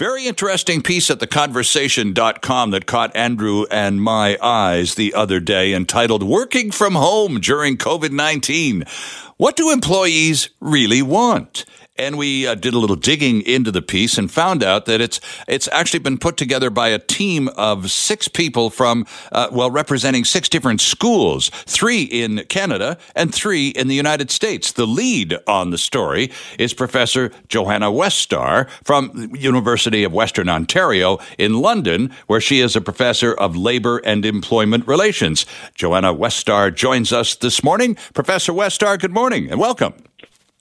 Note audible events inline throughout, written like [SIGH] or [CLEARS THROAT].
Very interesting piece at theconversation.com that caught Andrew and my eyes the other day entitled Working from Home During COVID 19. What do employees really want? And we uh, did a little digging into the piece and found out that it's it's actually been put together by a team of six people from uh, well representing six different schools, three in Canada and three in the United States. The lead on the story is Professor Johanna Weststar from University of Western Ontario in London, where she is a professor of labor and employment relations. Johanna Weststar joins us this morning. Professor Weststar, good morning and welcome.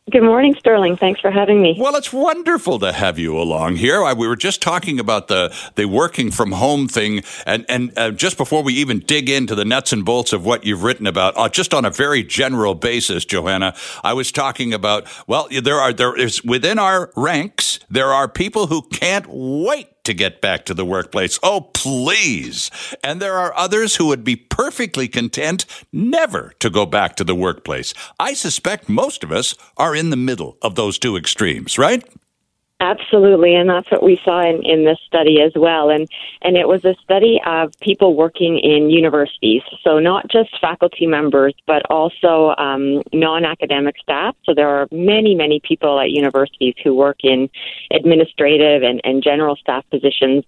Good morning, Sterling. Thanks for having me. Well, it's wonderful to have you along here. I, we were just talking about the, the working from home thing, and, and uh, just before we even dig into the nuts and bolts of what you've written about, uh, just on a very general basis, Johanna, I was talking about, well, there are, there is within our ranks, there are people who can't wait to get back to the workplace. Oh, please. And there are others who would be perfectly content never to go back to the workplace. I suspect most of us are in the middle of those two extremes, right? Absolutely, and that's what we saw in, in this study as well. And and it was a study of people working in universities, so not just faculty members, but also um, non-academic staff. So there are many, many people at universities who work in administrative and, and general staff positions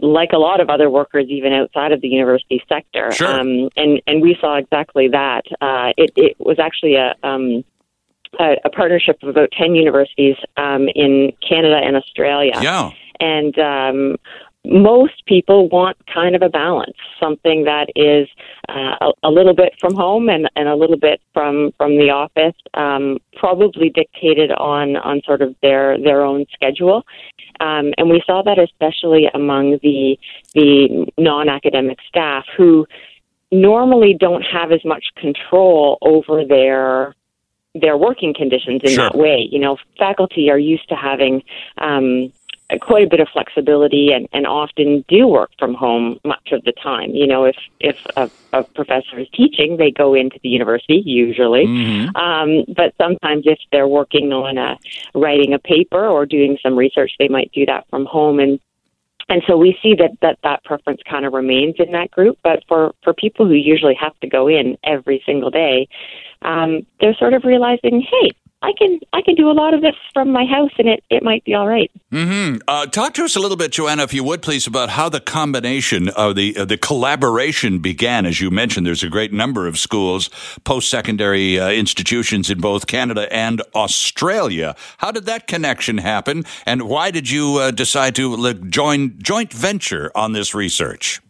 like a lot of other workers, even outside of the university sector. Sure. Um, and and we saw exactly that. Uh, it, it was actually a um, a, a partnership of about 10 universities um, in Canada and Australia. Yeah. And um, most people want kind of a balance, something that is uh, a, a, little bit from home and, and a little bit from from the office, um, probably dictated on on sort of their their own schedule. Um, and we saw that especially among the the non academic staff who normally don't have as much control over their their working conditions in sure. that way. You know, faculty are used to having um, quite a bit of flexibility and, and often do work from home much of the time. You know, if if a, a professor is teaching, they go into the university usually. Mm-hmm. Um, but sometimes if they're working on a writing a paper or doing some research, they might do that from home. And and so we see that, that that preference kind of remains in that group. But for, for people who usually have to go in every single day, um, they're sort of realizing, hey, I can I can do a lot of this from my house, and it, it might be all right. Mm-hmm. Uh, talk to us a little bit, Johanna, if you would, please, about how the combination of the uh, the collaboration began. As you mentioned, there's a great number of schools, post secondary uh, institutions in both Canada and Australia. How did that connection happen, and why did you uh, decide to join joint venture on this research?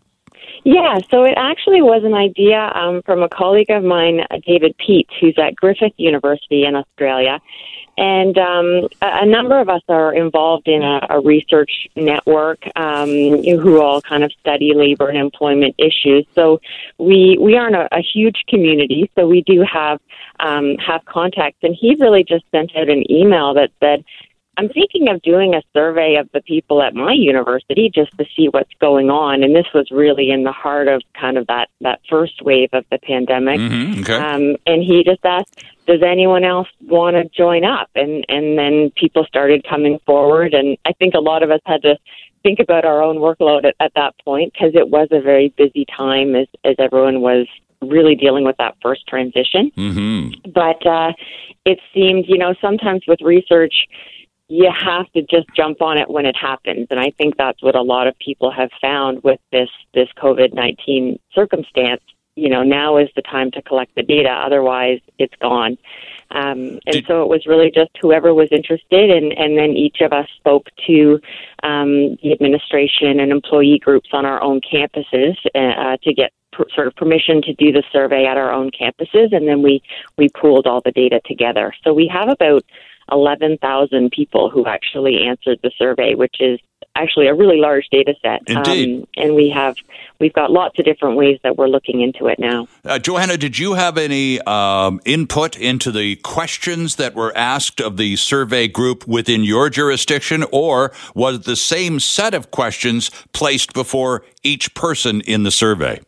Yeah, so it actually was an idea um, from a colleague of mine, uh, David Peetz, who's at Griffith University in Australia. And um, a, a number of us are involved in a, a research network um, who all kind of study labor and employment issues. So we we aren't a, a huge community, so we do have um, have contacts. And he really just sent out an email that said, I'm thinking of doing a survey of the people at my university just to see what's going on. And this was really in the heart of kind of that, that first wave of the pandemic. Mm-hmm, okay. um, and he just asked, does anyone else want to join up? And, and then people started coming forward. And I think a lot of us had to think about our own workload at, at that point because it was a very busy time as, as everyone was really dealing with that first transition. Mm-hmm. But uh, it seemed, you know, sometimes with research, you have to just jump on it when it happens. And i think that's what a lot of people have found with this this covid-19 circumstance. You know now is the time to collect the data. Otherwise it's gone. Um, and Did- so it was really just whoever was interested and and then each of us spoke to um, the administration and employee groups on our own campuses uh, to get sort of permission to do the survey at our own campuses. And then we we pooled all the data together. So we have about 11,000 people who actually answered the survey, which is actually a really large data set. Indeed. Um, and we have we've got lots of different ways that we're looking into it now. Uh, Johanna, did you have any um, input into the questions that were asked of the survey group within your jurisdiction, or was the same set of questions placed before each person in the survey?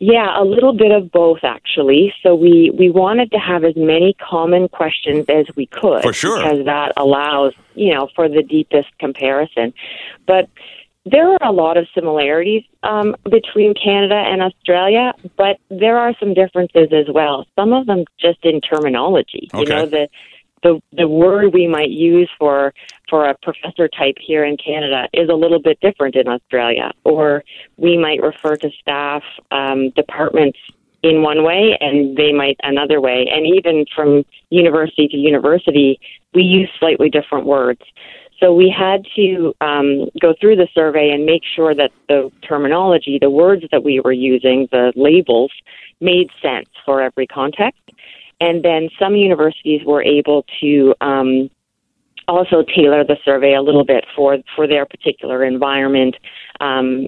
Yeah, a little bit of both actually. So we we wanted to have as many common questions as we could For sure. because that allows, you know, for the deepest comparison. But there are a lot of similarities um, between Canada and Australia, but there are some differences as well. Some of them just in terminology. You Okay. know, the the the word we might use for for a professor type here in Canada is a little bit different in Australia, or we might refer to staff um, departments in one way and they might another way, and even from university to university, we use slightly different words. So we had to um, go through the survey and make sure that the terminology, the words that we were using, the labels, made sense for every context. And then some universities were able to um, also tailor the survey a little bit for for their particular environment, um,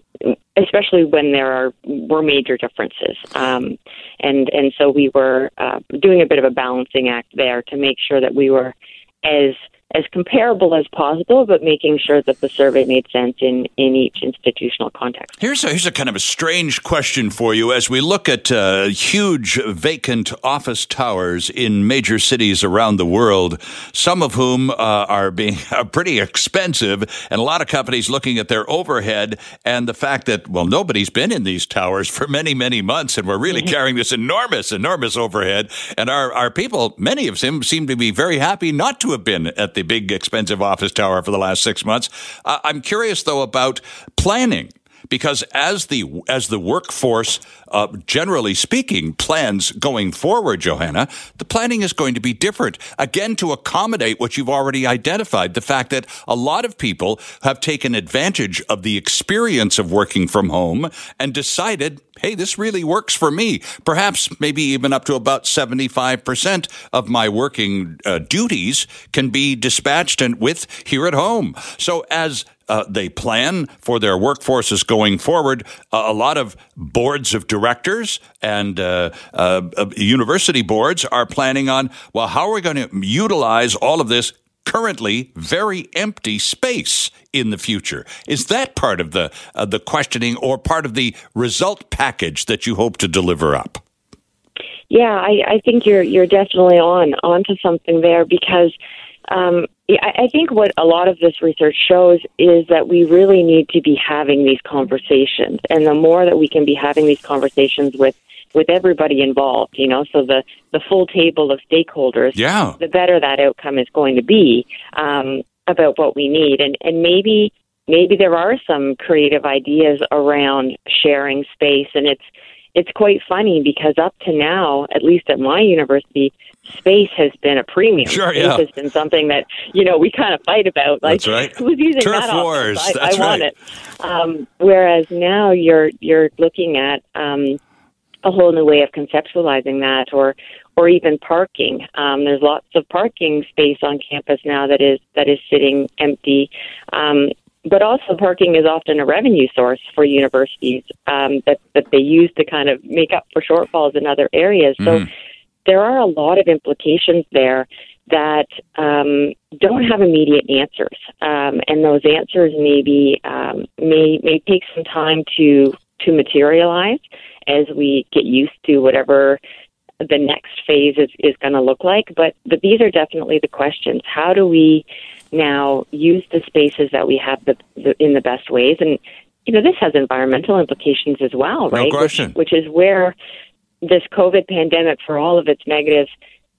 especially when there are were major differences. Um, and and so we were uh, doing a bit of a balancing act there to make sure that we were as as comparable as possible, but making sure that the survey made sense in, in each institutional context. Here's a, here's a kind of a strange question for you. As we look at uh, huge vacant office towers in major cities around the world, some of whom uh, are being [LAUGHS] are pretty expensive, and a lot of companies looking at their overhead and the fact that well nobody's been in these towers for many many months, and we're really carrying this enormous enormous overhead, and our our people, many of them, seem to be very happy not to have been at the big expensive office tower for the last six months. Uh, I'm curious though about planning because as the as the workforce, uh, generally speaking, plans going forward, Johanna, the planning is going to be different. Again, to accommodate what you've already identified, the fact that a lot of people have taken advantage of the experience of working from home and decided. Hey, this really works for me. Perhaps maybe even up to about 75% of my working uh, duties can be dispatched and with here at home. So as uh, they plan for their workforces going forward. Uh, a lot of boards of directors and uh, uh, uh, university boards are planning on, well, how are we going to utilize all of this currently very empty space in the future? Is that part of the uh, the questioning or part of the result package that you hope to deliver up? Yeah, I, I think you're you're definitely on onto something there because um, I I think what a lot of this research shows is that we really need to be having these conversations, and the more that we can be having these conversations with with everybody involved, you know, so the the full table of stakeholders, Yeah. the better that outcome is going to be um, about what we need, and and maybe maybe there are some creative ideas around sharing space, and it's it's quite funny because up to now, at least at my university, space has been a premium. Sure, space yeah. has been something that you know we kind of fight about. Like That's right. [LAUGHS] who's using Turf that wars, I, that's I want right. it. Um, whereas now you're you're looking at um, a whole new way of conceptualizing that, or or even parking. Um, there's lots of parking space on campus now that is that is sitting empty. Um, but also, parking is often a revenue source for universities um, that that they use to kind of make up for shortfalls in other areas. So there are a lot of implications there that um, don't have immediate answers, um, and those answers maybe um, may may take some time to to materialize as we get used to whatever the next phase is, is going to look like. But but these are definitely the questions. How do we now use the spaces that we have the, the, in the best ways? And you know, this has environmental implications as well, right? Which- question. which is where this COVID pandemic, for all of its negatives,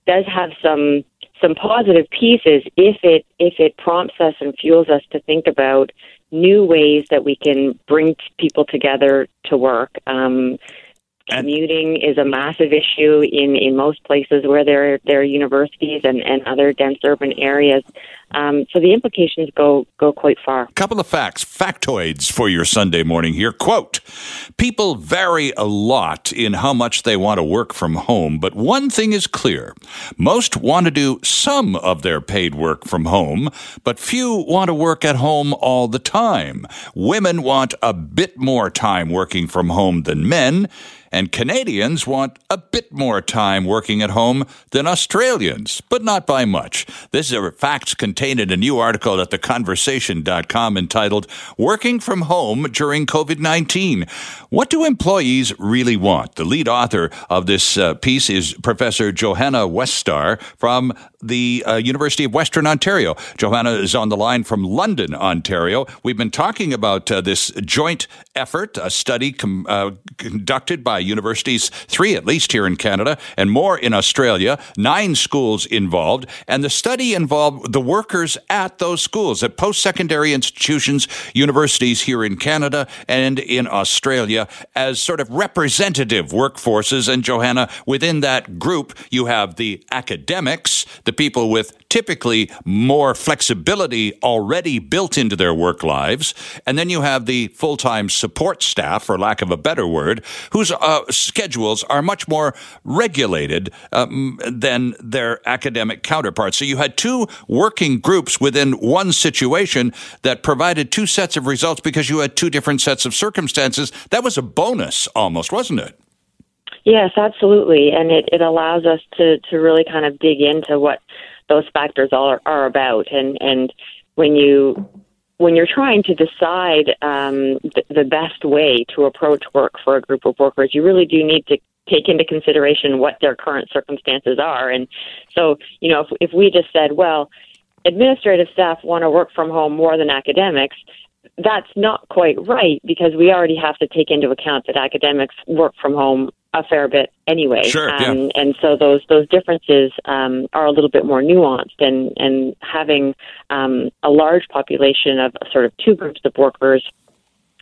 does have some some positive pieces if it if it prompts us and fuels us to think about new ways that we can bring people together to work. Um, commuting is a massive issue in, in most places where there there are universities and, and other dense urban areas. Um, so the implications go go quite far. A couple of facts, factoids for your Sunday morning here. Quote People vary a lot in how much they want to work from home, but one thing is clear. Most want to do some of their paid work from home, but few want to work at home all the time. Women want a bit more time working from home than men. And Canadians want a bit more time working at home than Australians, but not by much. This is a facts contained in a new article at theconversation.com entitled Working from Home During COVID 19. What do employees really want? The lead author of this uh, piece is Professor Johanna Weststar from the uh, University of Western Ontario. Johanna is on the line from London, Ontario. We've been talking about uh, this joint effort, a study com- uh, conducted by universities, three at least here in Canada, and more in Australia, nine schools involved. And the study involved the workers at those schools, at post secondary institutions, universities here in Canada and in Australia, as sort of representative workforces. And Johanna, within that group, you have the academics, the people with typically more flexibility already built into their work lives. And then you have the full time support staff, for lack of a better word, whose uh, schedules are much more regulated um, than their academic counterparts. So you had two working groups within one situation that provided two sets of results because you had two different sets of circumstances. That was a bonus almost, wasn't it? Yes, absolutely. And it, it allows us to, to really kind of dig into what those factors are, are about. And, and when you when you're trying to decide um, the, the best way to approach work for a group of workers, you really do need to take into consideration what their current circumstances are. And so, you know, if, if we just said, well, administrative staff want to work from home more than academics, that's not quite right because we already have to take into account that academics work from home a fair bit anyway. Sure, um, yeah. And so those those differences um, are a little bit more nuanced, and and having um, a large population of sort of two groups of workers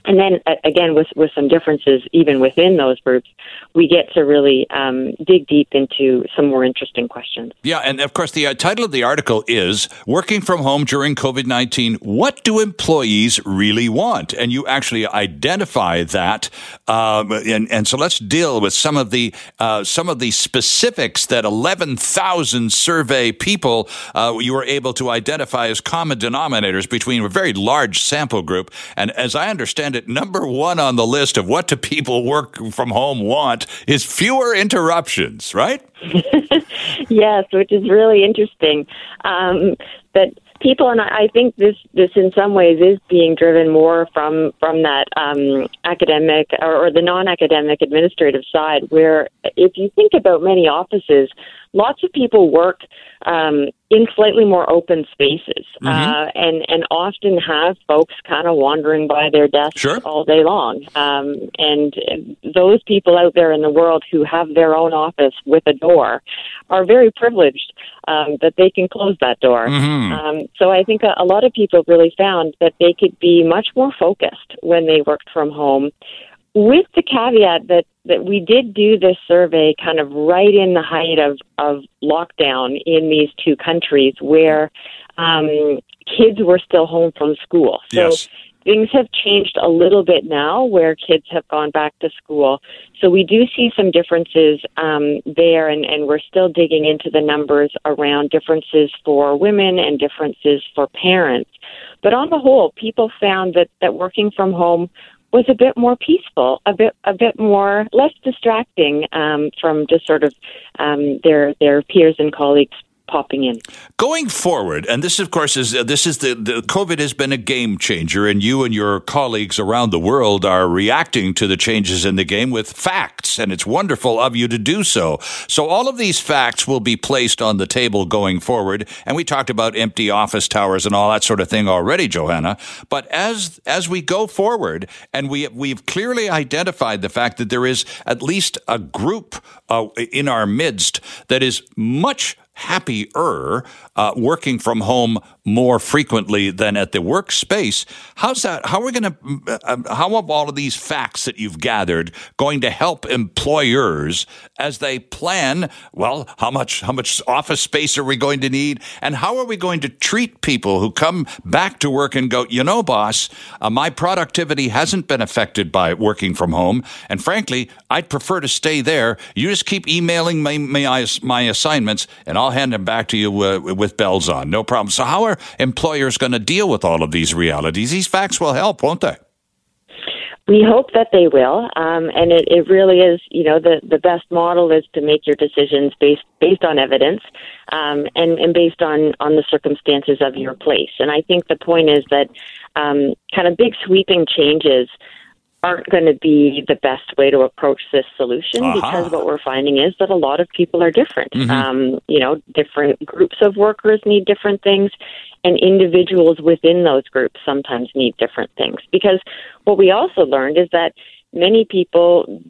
and then again with with some differences even within those groups we get to really um, dig deep into some more interesting questions. Yeah and of course the uh, title of the article is working from home during covid-19 what do employees really want? And you actually identify that um, and, and so let's deal with some of the uh, some of the specifics that 11,000 survey people uh, you were able to identify as common denominators between a very large sample group. And as I understand understand it, number one on the list of what do people work from home want is fewer interruptions, right? [LAUGHS] yes, which is really interesting. Um, that people, and I think this this in some ways is being driven more from from that um, academic or, or the non-academic administrative side, where if you think about many offices, lots of people work um, in slightly more open spaces, mm-hmm. uh, and and often have folks kind of wandering by their desks sure. all day long. Um, and those people out there in the world who have their own office with a door are very privileged um, that they can close that door. Mm-hmm. Um, so I think a, a lot of people really found that they could be much more focused when they worked from home with the caveat that, that we did do this survey kind of right in the height of, of lockdown in these two countries where um, kids were still home from school. So yes. things have changed a little bit now where kids have gone back to school. So we do see some differences um, there, and, and we're still digging into the numbers around differences for women and differences for parents. But on the whole, people found that, that working from home was a bit more peaceful, a bit a bit more less distracting um, from just sort of um, their their peers and colleagues popping in. Going forward, and this, of course, is uh, this is the, the COVID has been a game changer, and you and your colleagues around the world are reacting to the changes in the game with facts, and it's wonderful of you to do so. So all of these facts will be placed on the table going forward, and we talked about empty office towers and all that sort of thing already, Johanna. But as as we go forward, and we we've clearly identified the fact that there is at least a group uh, in our midst that is much happier uh, working from home more frequently than at the workspace. How's that? How are we going to? Uh, how have all of these facts that you've gathered going to help employers as they plan? Well, how much how much office space are we going to need, and how are we going to treat people who come back to work and go? You know, boss, uh, my productivity hasn't been affected by working from home, and frankly, I'd prefer to stay there. You just keep emailing my my, my assignments, and I'll hand them back to you uh, with bells on. No problem. So how are employers going to deal with all of these realities? These facts will help, won't they? We hope that they will, um, and it, it really is. You know, the the best model is to make your decisions based based on evidence um, and and based on on the circumstances of your place. And I think the point is that um, kind of big sweeping changes aren't going to be the best way to approach this solution uh-huh. because what we're finding is that a lot of people are different. Mm-hmm. Um, you know, different groups of workers need different things, and individuals within those groups sometimes need different things. Because what we also learned is that many people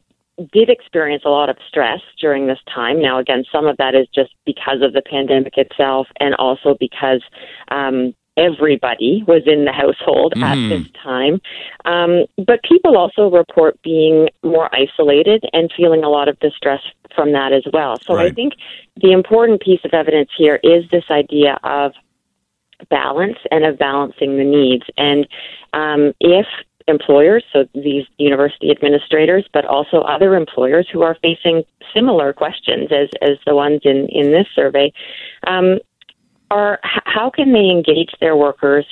did experience a lot of stress during this time. Now, again, some of that is just because of the pandemic itself, and also because um, everybody was in the household mm. at mm-hmm. this time. Um, but people also report being more isolated and feeling a lot of distress from that as well. So right. I think the important piece of evidence here is this idea of balance and of balancing the needs. And um, if employers, so these university administrators, but also other employers who are facing similar questions as, as the ones in, in this survey, um, are how can they engage their workers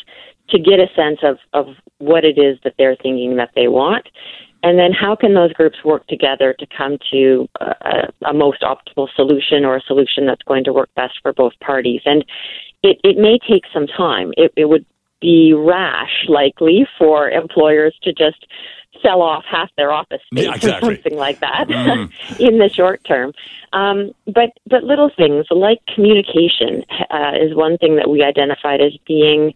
to get a sense of, of what it is that they're thinking that they want? And then how can those groups work together to come to a, a most optimal solution or a solution that's going to work best for both parties? And it, it may take some time. It, it would be rash, likely, for employers to just sell off half their office space yeah, exactly. or something like that mm. [LAUGHS] in the short term. Um, but but little things like communication uh, is one thing that we identified as being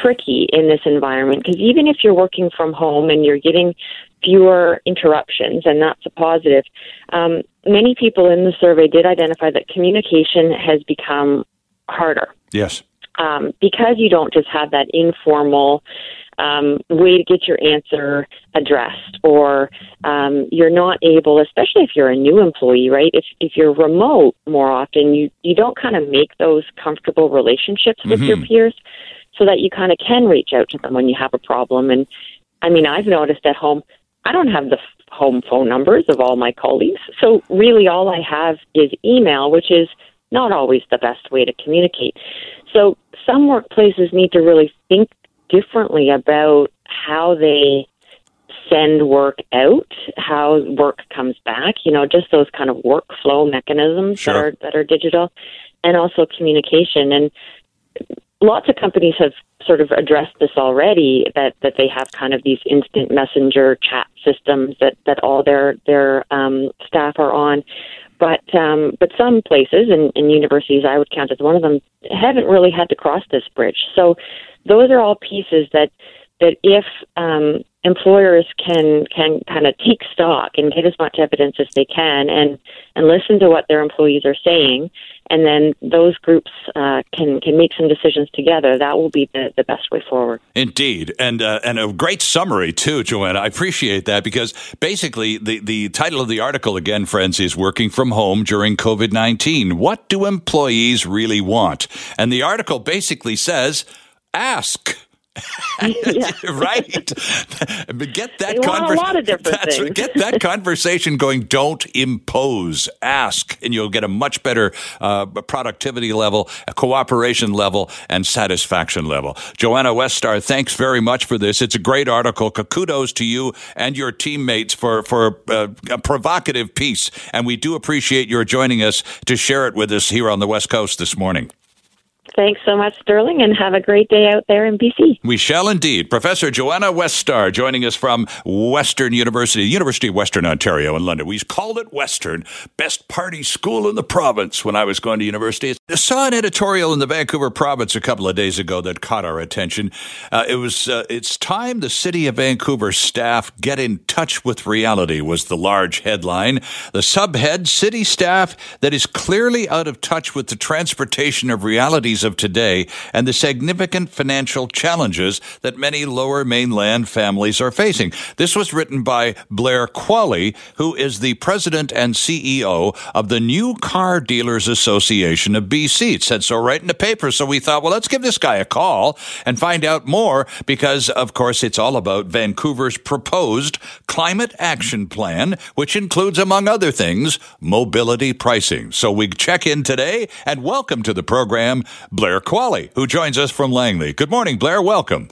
tricky in this environment because even if you're working from home and you're getting fewer interruptions, and that's a positive. Um, many people in the survey did identify that communication has become harder. Yes. Um, because you don't just have that informal um, way to get your answer addressed, or um, you're not able, especially if you're a new employee, right? If if you're remote more often, you you don't kind of make those comfortable relationships with mm-hmm. your peers, so that you kind of can reach out to them when you have a problem. And I mean, I've noticed at home, I don't have the home phone numbers of all my colleagues, so really all I have is email, which is not always the best way to communicate. So some workplaces need to really think differently about how they send work out, how work comes back, you know, just those kind of workflow mechanisms sure. that are that are digital and also communication and lots of companies have sort of addressed this already that that they have kind of these instant messenger chat systems that that all their their um, staff are on but um, but some places and, and universities I would count as one of them haven't really had to cross this bridge. So those are all pieces that that if um, employers can can kind of take stock and get as much evidence as they can and and listen to what their employees are saying and then those groups uh, can can make some decisions together. That will be the, the best way forward. Indeed. And uh, and a great summary too johanna. I appreciate that because basically the the title of the article again friends is working from home during covid-19 what do employees really want? And the article basically says ask [LAUGHS] right. get that conversation. Get that [LAUGHS] conversation going. Don't impose. Ask, and you'll get a much better uh, productivity level, a cooperation level, and satisfaction level. Johanna Weststar, thanks very much for this. It's a great article. Kudos to you and your teammates for for uh, a provocative piece, and we do appreciate your joining us to share it with us here on the West Coast this morning. Thanks so much, Sterling, and have a great day out there in BC. We shall indeed. Professor Johanna Weststar joining us from Western University, University of Western Ontario in London. We called it Western, best party school in the province when I was going to university. I saw an editorial in the Vancouver province a couple of days ago that caught our attention. Uh, it was, uh, it's time the city of Vancouver staff get in touch with reality was the large headline. The subhead, city staff that is clearly out of touch with the transportation of realities today and the significant financial challenges that many lower mainland families are facing. This was written by Blair Qualley, who is the president and CEO of the New Car Dealers Association of BC. It said so right in the paper. So we thought, well, let's give this guy a call and find out more because, of course, it's all about Vancouver's proposed climate action plan, which includes, among other things, mobility pricing. So we check in today and welcome to the program Blair Qualley, who joins us from Langley. Good morning, Blair. Welcome.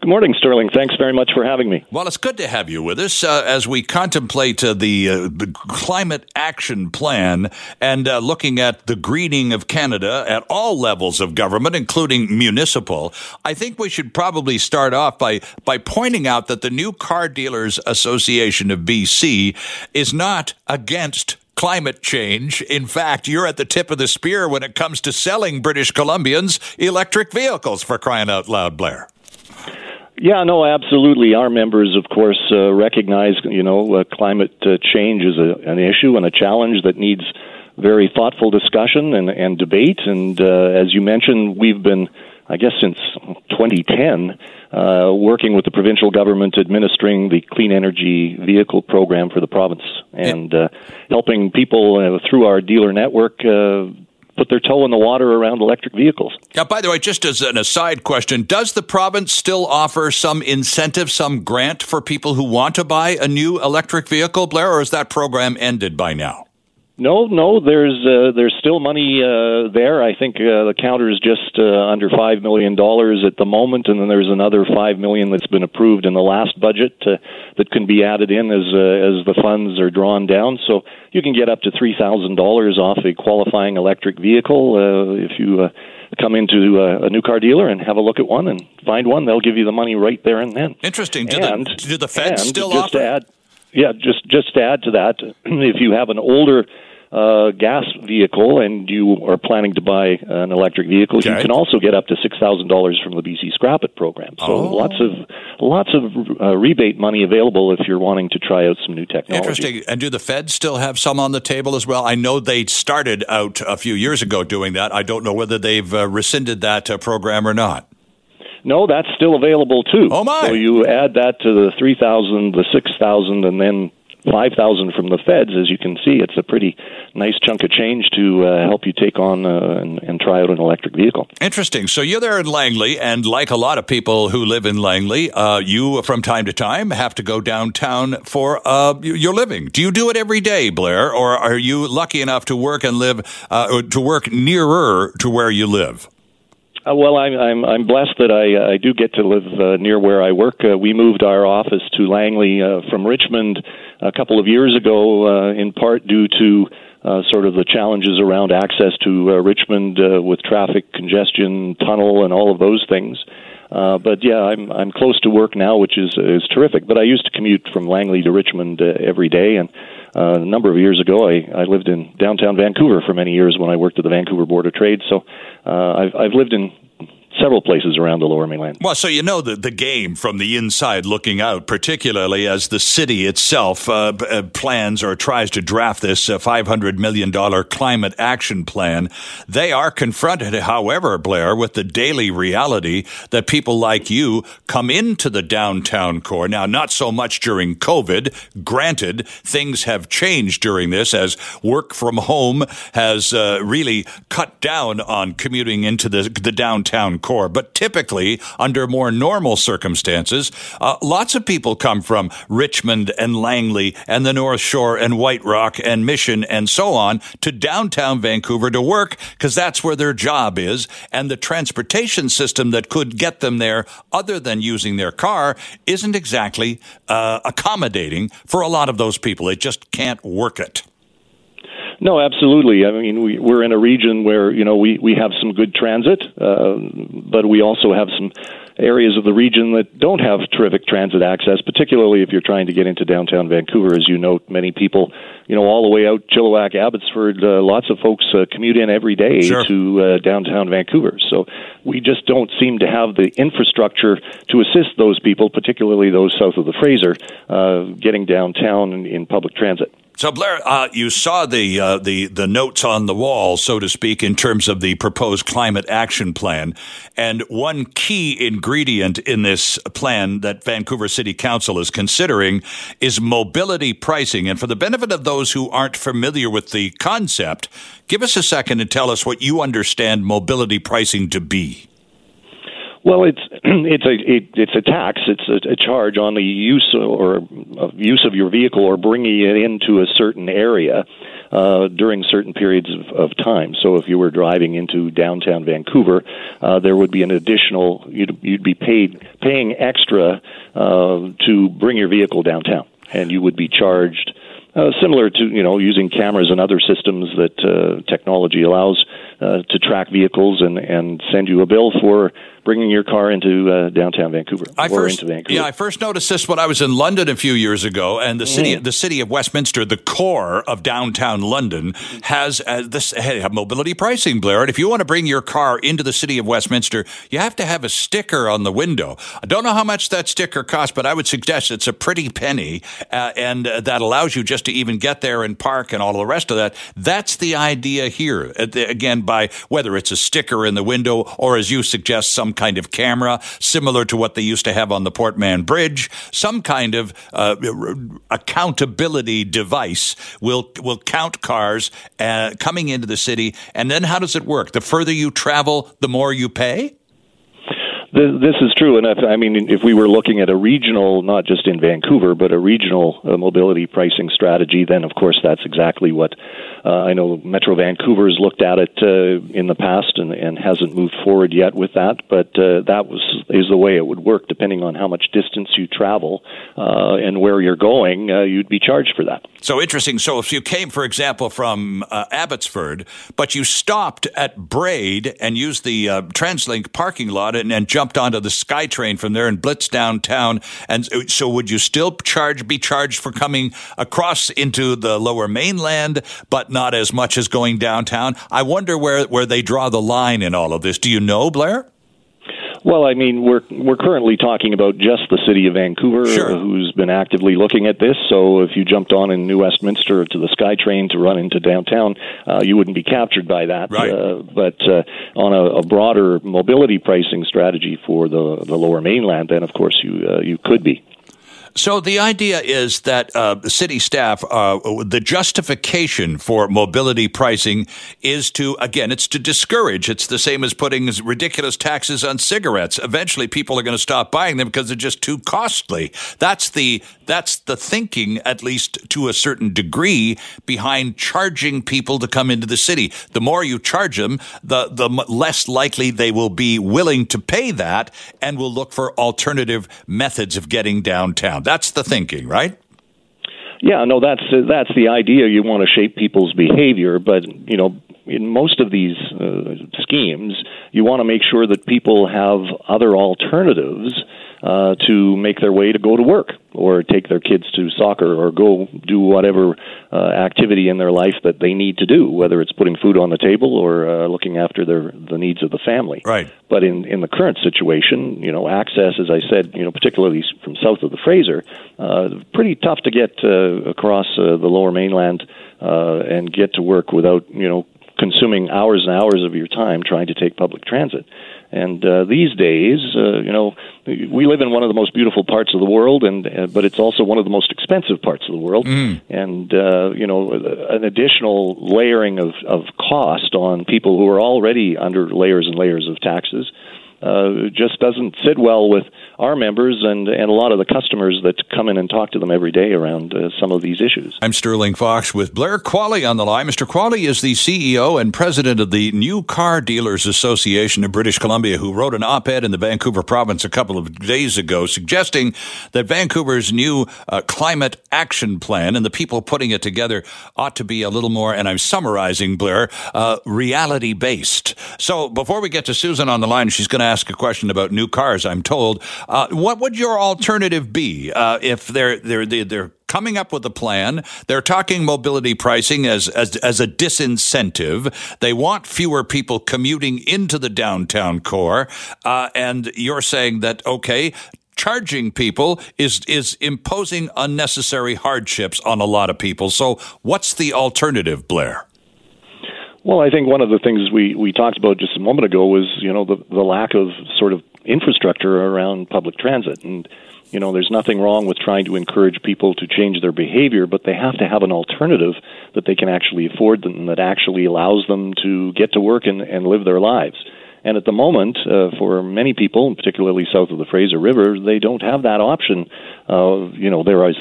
Good morning, Sterling. Thanks very much for having me. Well, it's good to have you with us uh, as we contemplate uh, the, uh, the climate action plan and uh, looking at the greening of Canada at all levels of government, including municipal. I think we should probably start off by by pointing out that the new Car Dealers Association of BC is not against climate change. In fact, you're at the tip of the spear when it comes to selling British Columbians electric vehicles for crying out loud, Blair. Yeah, no, absolutely. Our members, of course, uh, recognize you know uh, climate uh, change is a, an issue and a challenge that needs very thoughtful discussion and, and debate. And uh, as you mentioned, we've been, I guess, since 2010, uh, working with the provincial government administering the clean energy vehicle program for the province and uh, helping people through our dealer network put their toe in the water around electric vehicles. Now, by the way, just as an aside question, does the province still offer some incentive, some grant for people who want to buy a new electric vehicle, Blair, or is that program ended by now? No, no. There's uh, there's still money uh, there. I think uh, the counter is just uh, under five million dollars at the moment, and then there's another five million that's been approved in the last budget uh, that can be added in as uh, as the funds are drawn down. So you can get up to three thousand dollars off a qualifying electric vehicle uh, if you. Uh, come into uh, a new car dealer and have a look at one and find one. They'll give you the money right there and then. Interesting. Do, and, the, do the feds still offer? add, yeah, just just to add to that, [CLEARS THROAT] if you have an older uh, gas vehicle and you are planning to buy an electric vehicle, okay. you can also get up to six thousand dollars from the BC Scrap It program. So oh. lots of lots of uh, rebate money available if you're wanting to try out some new technology. Interesting. And do the feds still have some on the table as well? I know they started out a few years ago doing that. I don't know whether they've uh, rescinded that uh, program or not. No, that's still available too. Oh my! So you add that to the three thousand, the six thousand, and then five thousand from the feds, as you can see, it's a pretty nice chunk of change to uh, help you take on uh, and, and, try out an electric vehicle. Interesting. So you're there in Langley, and like a lot of people who live in Langley, uh, you from time to time have to go downtown for uh, your living. Do you do it every day, Blair, or are you lucky enough to work and live uh, to work nearer to where you live? Uh, well, I'm I'm I'm blessed that I I do get to live uh, near where I work. Uh, we moved our office to Langley uh, from Richmond a couple of years ago, uh, in part due to uh, sort of the challenges around access to uh, Richmond uh, with traffic congestion, tunnel, and all of those things. Uh, but yeah, I'm I'm close to work now, which is is terrific. But I used to commute from Langley to Richmond uh, every day, and uh, a number of years ago, I, I lived in downtown Vancouver for many years when I worked at the Vancouver Board of Trade. So uh, I've I've lived in several places around the lower mainland. Well, so you know the, the game from the inside looking out, particularly as the city itself uh, uh, plans or tries to draft this uh, $500 million climate action plan. They are confronted, however, Blair, with the daily reality that people like you come into the downtown core. Now, not so much during COVID. Granted, things have changed during this as work from home has uh, really cut down on commuting into the, the downtown core core. But typically, under more normal circumstances, uh, lots of people come from Richmond and Langley and the North Shore and White Rock and Mission and so on to downtown Vancouver to work because that's where their job is. And the transportation system that could get them there, other than using their car, isn't exactly uh, accommodating for a lot of those people. They just can't work it. No, absolutely. I mean, we, we're in a region where you know we we have some good transit, uh, but we also have some areas of the region that don't have terrific transit access, particularly if you're trying to get into downtown Vancouver. As you note, many people, you know, all the way out Chilliwack, Abbotsford, uh, lots of folks uh, commute in every day sure. to uh, downtown Vancouver. So we just don't seem to have the infrastructure to assist those people, particularly those south of the Fraser, uh, getting downtown in, in public transit. So Blair, uh, you saw the uh, the the notes on the wall, so to speak, in terms of the proposed climate action plan, and one key ingredient in this plan that Vancouver City Council is considering is mobility pricing. And for the benefit of those who aren't familiar with the concept, give us a second and tell us what you understand mobility pricing to be. Well, it's [CLEARS THROAT] it's a it, it's a tax. It's a, a charge on the use or uh, use of your vehicle or bringing it into a certain area. uh, during certain periods of, of time. So if you were driving into downtown Vancouver, uh, there would be an additional you'd you'd be paid paying extra uh, to bring your vehicle downtown, and you would be charged. Uh, similar to you know using cameras and other systems that uh, technology allows uh, to track vehicles and and send you a bill for bringing your car into uh, downtown Vancouver I or first, into Vancouver. Yeah, I first noticed this when I was in London a few years ago, and the city, Mm-hmm. the city of Westminster, the core of downtown London, has uh, this hey, mobility pricing, Blair. And if you want to bring your car into the city of Westminster, you have to have a sticker on the window. I don't know how much that sticker costs, but I would suggest it's a pretty penny, uh, and uh, that allows you just to even get there and park and all the rest of that. That's the idea here. Uh, Again, by whether it's a sticker in the window or, as you suggest, some kind of camera, similar to what they used to have on the Port Mann Bridge, some kind of uh, accountability device will will count cars uh, coming into the city. And then how does it work? The further you travel, the more you pay. Th- This is true, and if, I mean, if we were looking at a regional, not just in Vancouver, but a regional uh, mobility pricing strategy, then of course that's exactly what uh, I know. Metro Vancouver has looked at it uh, in the past and, and hasn't moved forward yet with that, but uh, that was is the way it would work. Depending on how much distance you travel uh, and where you're going, uh, you'd be charged for that. So interesting. So if you came, for example, from Abbotsford, but you stopped at Braid and used the TransLink parking lot and, and jumped onto the SkyTrain from there and blitzed downtown, and so- would you still charge be charged for coming across into the Lower Mainland, but not as much as going downtown? I wonder where where they draw the line in all of this. Do you know, Blair? Well, I mean, we're we're currently talking about just the city of Vancouver, Sure. who's been actively looking at this. So, if you jumped on in New Westminster to the SkyTrain to run into downtown, uh, you wouldn't be captured by that. Right. Uh, but uh, on a, a broader mobility pricing strategy for the the Lower Mainland, then of course you uh, you could be. So the idea is that uh, city staff, uh, the justification for mobility pricing is to, again, it's to discourage. It's the same as putting ridiculous taxes on cigarettes. Eventually, people are going to stop buying them because they're just too costly. That's the that's the thinking, at least to a certain degree, behind charging people to come into the city. The more you charge them, the the less likely they will be willing to pay that, and will look for alternative methods of getting downtown. That's the thinking, right? Yeah, no, that's that's the idea. You want to shape people's behavior, but you know, in most of these uh, schemes, you want to make sure that people have other alternatives uh, to make their way to go to work or take their kids to soccer or go do whatever uh, activity in their life that they need to do, whether it's putting food on the table or uh, looking after their the needs of the family. Right. But in, in the current situation, you know, access, as I said, you know, particularly from south of the Fraser, uh, pretty tough to get uh, across uh, the lower mainland uh, and get to work without, you know, consuming hours and hours of your time trying to take public transit. And uh, these days, uh, you know, we live in one of the most beautiful parts of the world, and uh, but it's also one of the most expensive parts of the world. And uh, you know, an additional layering of, of cost on people who are already under layers and layers of taxes uh, just doesn't sit well with our members and and a lot of the customers that come in and talk to them every day around uh, some of these issues. I'm Sterling Fox with Blair Qualley on the line. Mr. Qualley is the CEO and president of the New Car Dealers Association of British Columbia, who wrote an op ed in the Vancouver province a couple of days ago suggesting that Vancouver's new uh, climate action plan and the people putting it together ought to be a little more, and I'm summarizing, Blair, uh, reality based. So before we get to Susan on the line, she's going to ask a question about new cars, I'm told. Uh, what would your alternative be uh, if they're, they're, they're, coming up with a plan. They're talking mobility pricing as, as, as a disincentive. They want fewer people commuting into the downtown core. Uh, and you're saying that, okay, charging people is, is imposing unnecessary hardships on a lot of people. So what's the alternative, Blair? Well, I think one of the things we, we talked about just a moment ago was, you know, the, the lack of sort of infrastructure around public transit. And, you know, there's nothing wrong with trying to encourage people to change their behavior, but they have to have an alternative that they can actually afford and that actually allows them to get to work and, and live their lives. And at the moment, uh, for many people, particularly south of the Fraser River, they don't have that option. Uh, you know, there is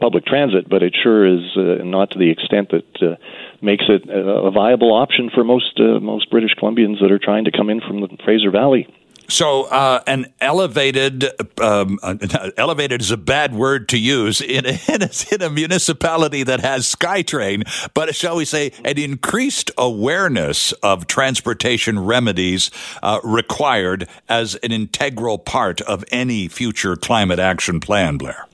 public transit, but it sure is uh, not to the extent that uh, makes it a viable option for most uh, most British Columbians that are trying to come in from the Fraser Valley. So, uh, an elevated, um, [LAUGHS] elevated is a bad word to use in a, in, a, in a, municipality that has SkyTrain, but shall we say, an increased awareness of transportation remedies uh, required as an integral part of any future climate action plan, Blair.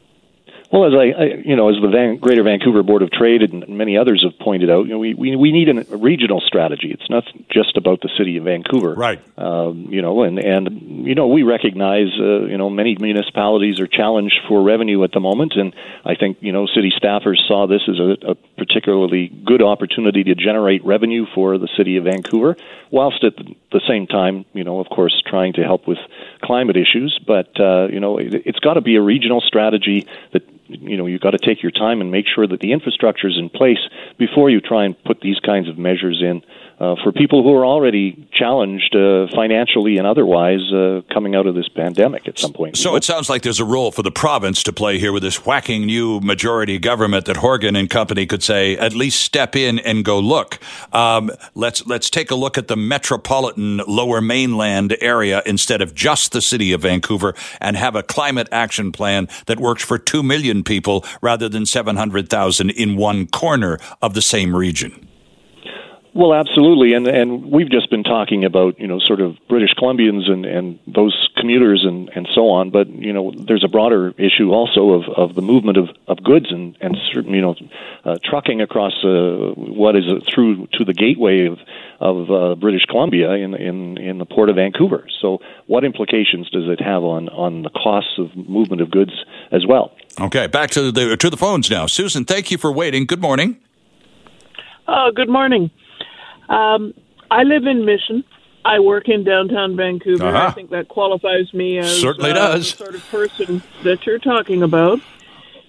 Well, as I, I, you know, as the Van, Greater Vancouver Board of Trade and many others have pointed out, you know, we we, we need an, a regional strategy. It's not just about the city of Vancouver, right? Um, you know, and and you know, we recognize, uh, you know, many municipalities are challenged for revenue at the moment, and I think you know, city staffers saw this as a, a particularly good opportunity to generate revenue for the city of Vancouver, whilst at the same time, you know, of course, trying to help with climate issues. But uh, you know, it, it's got to be a regional strategy that you know you've got to take your time and make sure that the infrastructure is in place before you try and put these kinds of measures in uh, for people who are already challenged uh, financially and otherwise uh, coming out of this pandemic at some point. So it sounds like there's a role for the province to play here with this whacking new majority government that Horgan and company could say at least step in and go look. Um, let's let's take a look at the metropolitan Lower Mainland area instead of just the city of Vancouver and have a climate action plan that works for two million people rather than seven hundred thousand in one corner of the same region. Well, absolutely, and and we've just been talking about you know sort of British Columbians and and those commuters and and so on, but you know there's a broader issue also of of the movement of of goods and and certain you know uh, trucking across uh, what is through to the gateway of of uh, British Columbia in in in the port of Vancouver. So, what implications does it have on on the costs of movement of goods as well? Okay, back to the to the phones now. Susan, thank you for waiting. Good morning. Oh, good morning. Um, I live in Mission. I work in downtown Vancouver. Uh-huh. I think that qualifies me as certainly uh, does the sort of person that you're talking about.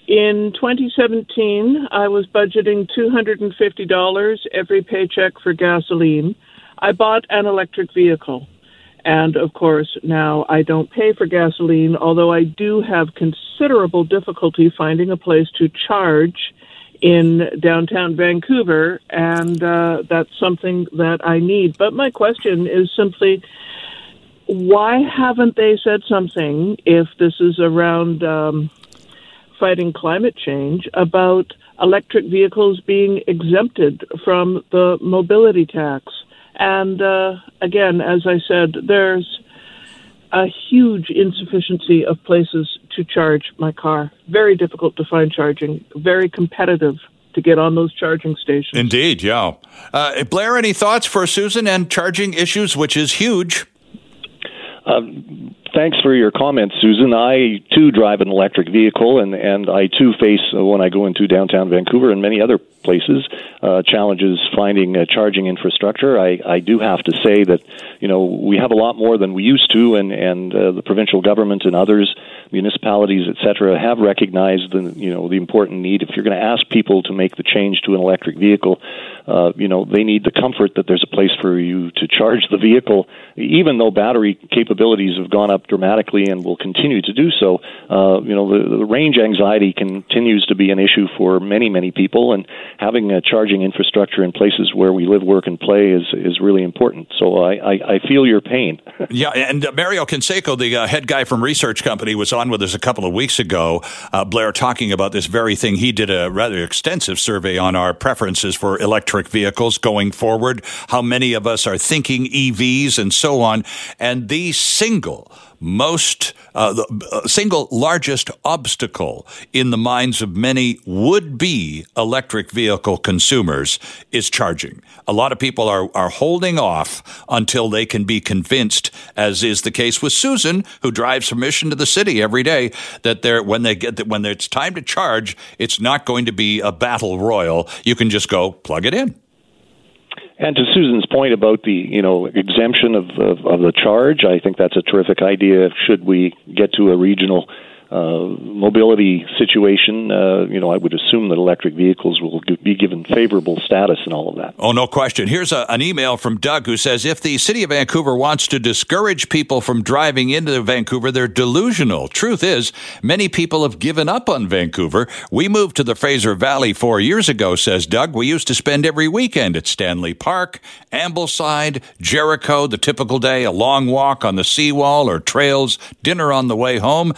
In 2017, I was budgeting $250 every paycheck for gasoline. I bought an electric vehicle. And of course, now I don't pay for gasoline, although I do have considerable difficulty finding a place to charge in downtown Vancouver, and uh, that's something that I need. But my question is simply why haven't they said something, if this is around um, fighting climate change, about electric vehicles being exempted from the mobility tax? And uh, again, as I said, there's a huge insufficiency of places to charge my car. Very difficult to find charging, very competitive to get on those charging stations. Indeed, yeah. Uh, Blair, any thoughts for Susan and charging issues, which is huge? Um, thanks for your comments, Susan. I too drive an electric vehicle, and and I too face uh, when I go into downtown Vancouver and many other places uh, challenges finding uh, charging infrastructure. I I do have to say that you know we have a lot more than we used to, and and uh, the provincial government and others, municipalities, etc., have recognized the you know the important need. If you're going to ask people to make the change to an electric vehicle, uh, you know they need the comfort that there's a place for you to charge the vehicle, even though battery capabilities have gone up dramatically and will continue to do so. Uh, you know the, the range anxiety continues to be an issue for many many people, and having a charging infrastructure in places where we live, work, and play is is really important. So I I, I feel your pain. [LAUGHS] yeah, and uh, Mario Canseco, the uh, head guy from Research Company, was on with us a couple of weeks ago. Uh, Blair talking about this very thing. He did a rather extensive survey on our preferences for electric vehicles going forward. How many of us are thinking EVs and so on, and the single most, uh, the uh, single largest obstacle in the minds of many would be electric vehicle consumers is charging. A lot of people are, are holding off until they can be convinced, as is the case with Susan, who drives from Mission to the city every day, that they're, when they get, that when it's time to charge, it's not going to be a battle royal. You can just go plug it in. And to Susan's point about the you know exemption of, of, of the charge, I think that's a terrific idea. Should we get to a regional uh, mobility situation, uh, you know, I would assume that electric vehicles will be given favorable status and all of that. Oh, no question. Here's a, an email from Doug who says if the city of Vancouver wants to discourage people from driving into Vancouver, they're delusional. Truth is, many people have given up on Vancouver. We moved to the Fraser Valley four years ago, says Doug. We used to spend every weekend at Stanley Park, Ambleside, Jericho, the typical day, a long walk on the seawall or trails, dinner on the way home.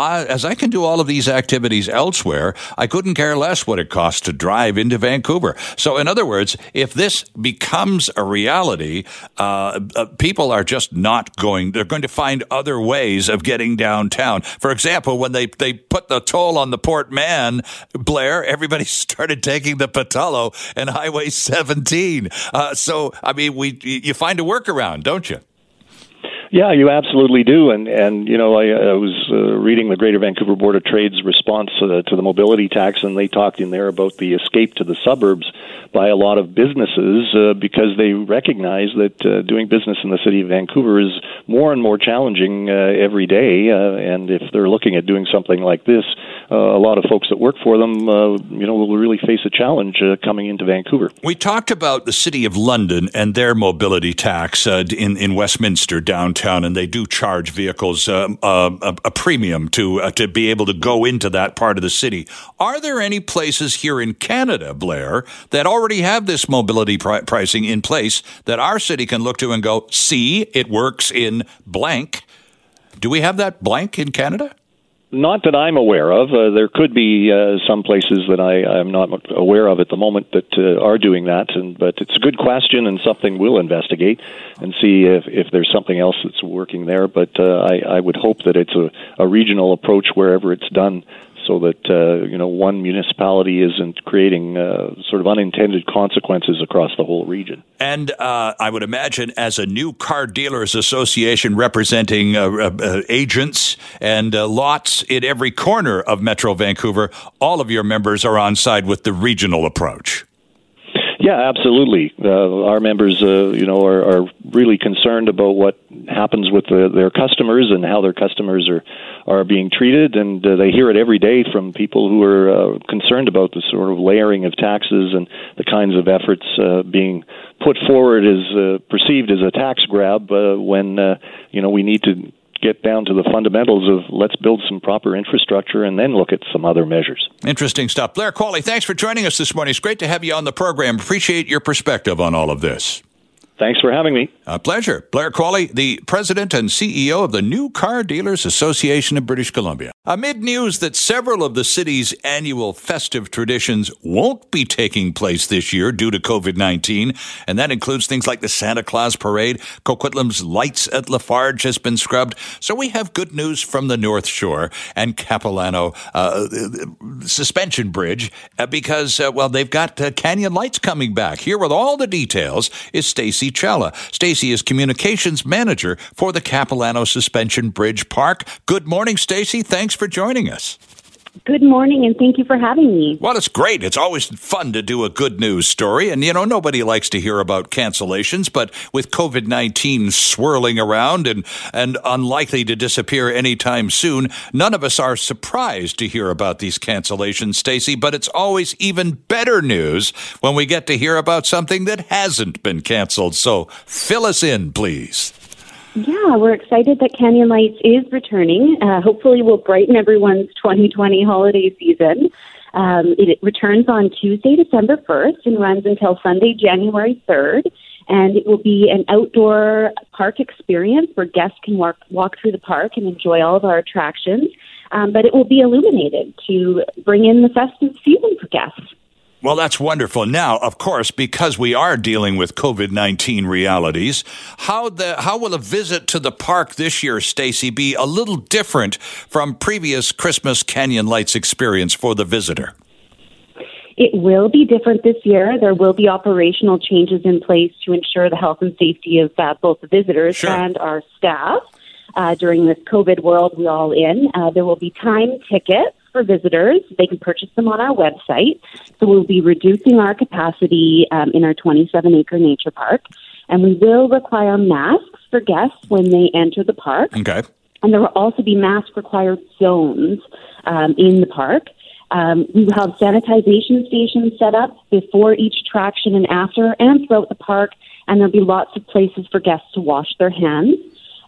I, as I can do all of these activities elsewhere, I couldn't care less what it costs to drive into Vancouver. So, in other words, if this becomes a reality, uh, uh, people are just not going, they're going to find other ways of getting downtown. For example, when they, they put the toll on the Port Mann, Blair, everybody [LAUGHS] started taking the Pattullo and Highway 17. Uh, so, I mean, we you find a workaround, don't you? Yeah, you absolutely do, and and you know I, I was uh, reading the Greater Vancouver Board of Trade's response uh, to the mobility tax, and they talked in there about the escape to the suburbs by a lot of businesses uh, because they recognize that uh, doing business in the city of Vancouver is more and more challenging uh, every day, uh, and if they're looking at doing something like this, uh, a lot of folks that work for them, uh, you know, will really face a challenge uh, coming into Vancouver. We talked about the city of London and their mobility tax uh, in in Westminster downtown, and they do charge vehicles uh, uh, a, premium to to be able to go into that part of the city. Are there any places here in Canada, Blair, that already have this mobility pri- pricing in place that our city can look to and go, see, it works in blank? Do we have that blank in Canada? Not that I'm aware of. Uh, there could be uh, some places that I, I'm not aware of at the moment that uh, are doing that, and, but it's a good question and something we'll investigate and see if, if there's something else that's working there. But uh, I, I would hope that it's a, a regional approach wherever it's done so that uh, you know one municipality isn't creating uh, sort of unintended consequences across the whole region. And uh, I would imagine, as a new car dealers association representing uh, uh, uh, agents and lots in every corner of Metro Vancouver, all of your members are on side with the regional approach. Yeah, absolutely. Uh, our members, uh, you know, are, are really concerned about what happens with the, their customers and how their customers are are being treated, and uh, they hear it every day from people who are uh, concerned about the sort of layering of taxes and the kinds of efforts uh, being put forward as uh, perceived as a tax grab uh, when uh, you know we need to get down to the fundamentals of let's build some proper infrastructure and then look at some other measures. Interesting stuff. Blair Qualley, thanks for joining us this morning. It's great to have you on the program. Appreciate your perspective on all of this. Thanks for having me. A pleasure. Blair Qualley, the president and CEO of the New Car Dealers Association of British Columbia. Amid news that several of the city's annual festive traditions won't be taking place this year due to COVID 19, and that includes things like the Santa Claus Parade, Coquitlam's Lights at Lafarge has been scrubbed. So we have good news from the North Shore and Capilano uh, Suspension Bridge uh, because, uh, well, they've got uh, Canyon Lights coming back. Here with all the details is Stacy Chella. Stacy is communications manager for the Capilano Suspension Bridge Park. Good morning, Stacy. Thanks for joining us. Good morning, and thank you for having me. Well, it's great. It's always fun to do a good news story. And, you know, nobody likes to hear about cancellations, but with COVID 19 swirling around and, and unlikely to disappear anytime soon, none of us are surprised to hear about these cancellations, Stacy. But it's always even better news when we get to hear about something that hasn't been canceled. So fill us in, please. Yeah, we're excited that Canyon Lights is returning. Uh, hopefully, will brighten everyone's [LAUGHS] 2020 holiday season. Um, it, returns on Tuesday, December 1st, and runs until Sunday, January 3rd. And it will be an outdoor park experience where guests can walk, walk through the park and enjoy all of our attractions. Um, but it will be illuminated to bring in the festive season for guests. Well, that's wonderful. Now, of course, because we are dealing with COVID nineteen realities, how the how will a visit to the park this year, Stacy, be a little different from previous Christmas Canyon Lights experience for the visitor? It will be different this year. There will be operational changes in place to ensure the health and safety of uh, both the visitors sure. and our staff. Uh, during this COVID world we all in, uh, there will be time tickets for visitors. They can purchase them on our website. So we'll be reducing our capacity um, in our 27 acre nature park. And we will require masks for guests when they enter the park. Okay. And there will also be mask required zones um, in the park. Um, we will have sanitization stations set up before each attraction and after, and throughout the park. And there'll be lots of places for guests to wash their hands.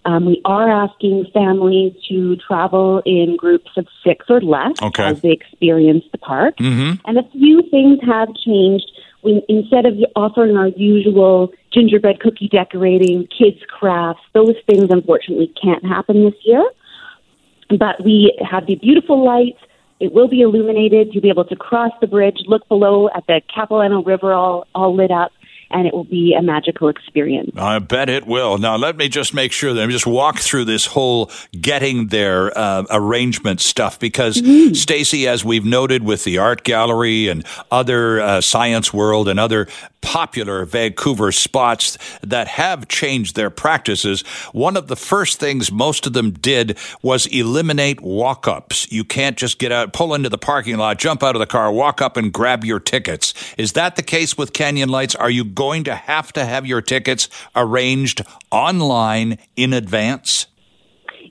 Um, we are asking families to travel in groups of six or less Okay. as they experience the park. Mm-hmm. And a few things have changed. We, instead of offering our usual gingerbread cookie decorating, kids' crafts, those things unfortunately can't happen this year. But we have the beautiful lights. It will be illuminated. You'll be able to cross the bridge, look below at the Capilano River all, all lit up, and it will be a magical experience. I bet it will. Now, let me just make sure that I just walk through this whole getting there uh, arrangement stuff because, Stacy, as we've noted with the art gallery and other uh, Science World and other popular Vancouver spots that have changed their practices, one of the first things most of them did was eliminate walk ups. You can't just get out, pull into the parking lot, jump out of the car, walk up and grab your tickets. Is that the case with Canyon Lights? Are you going to have to have your tickets arranged online in advance?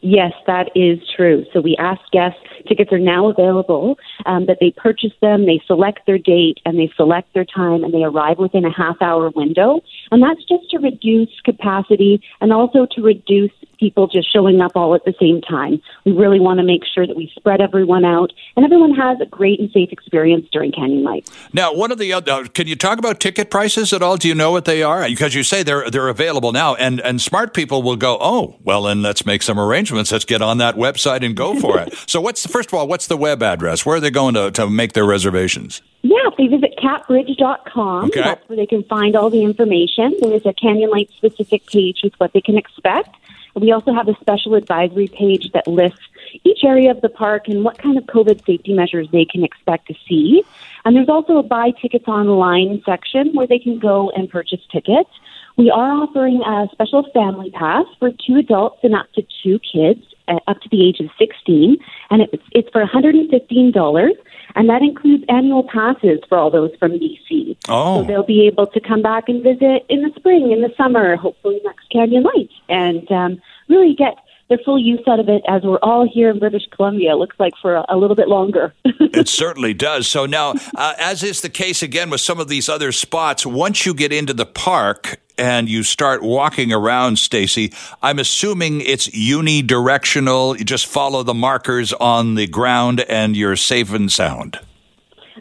Yes, that is true. So we ask guests, tickets are now available, um, that they purchase them, they select their date, and they select their time, and they arrive within a half hour window. And that's just to reduce capacity and also to reduce people just showing up all at the same time. We really want to make sure that we spread everyone out and everyone has a great and safe experience during Canyon Lights. Now, one of the other, can you talk about ticket prices at all? Do you know what they are? Because you say they're they're available now, and and smart people will go, oh, well, then let's make some arrangements. Let's get on that website and go for it. [LAUGHS] so, what's first of all, what's the web address? Where are they going to to make their reservations? Yeah, if they visit capbridge.com, Okay. that's where they can find all the information. There's a Canyon Light specific page with what they can expect. We also have a special advisory page that lists each area of the park and what kind of COVID safety measures they can expect to see. And there's also a buy tickets online section where they can go and purchase tickets. We are offering a special family pass for two adults and up to two kids uh, up to the age of 16, and it's, it's for $115, and that includes annual passes for all those from BC. Oh. So they'll be able to come back and visit in the spring, in the summer, hopefully next Canyon Lights, and um, really get the full use out of it as we're all here in British Columbia. It looks like for a, a little bit longer. [LAUGHS] It certainly does. So now, uh, as is the case again with some of these other spots, once you get into the park and you start walking around, Stacy, I'm assuming it's unidirectional. You just follow the markers on the ground and you're safe and sound.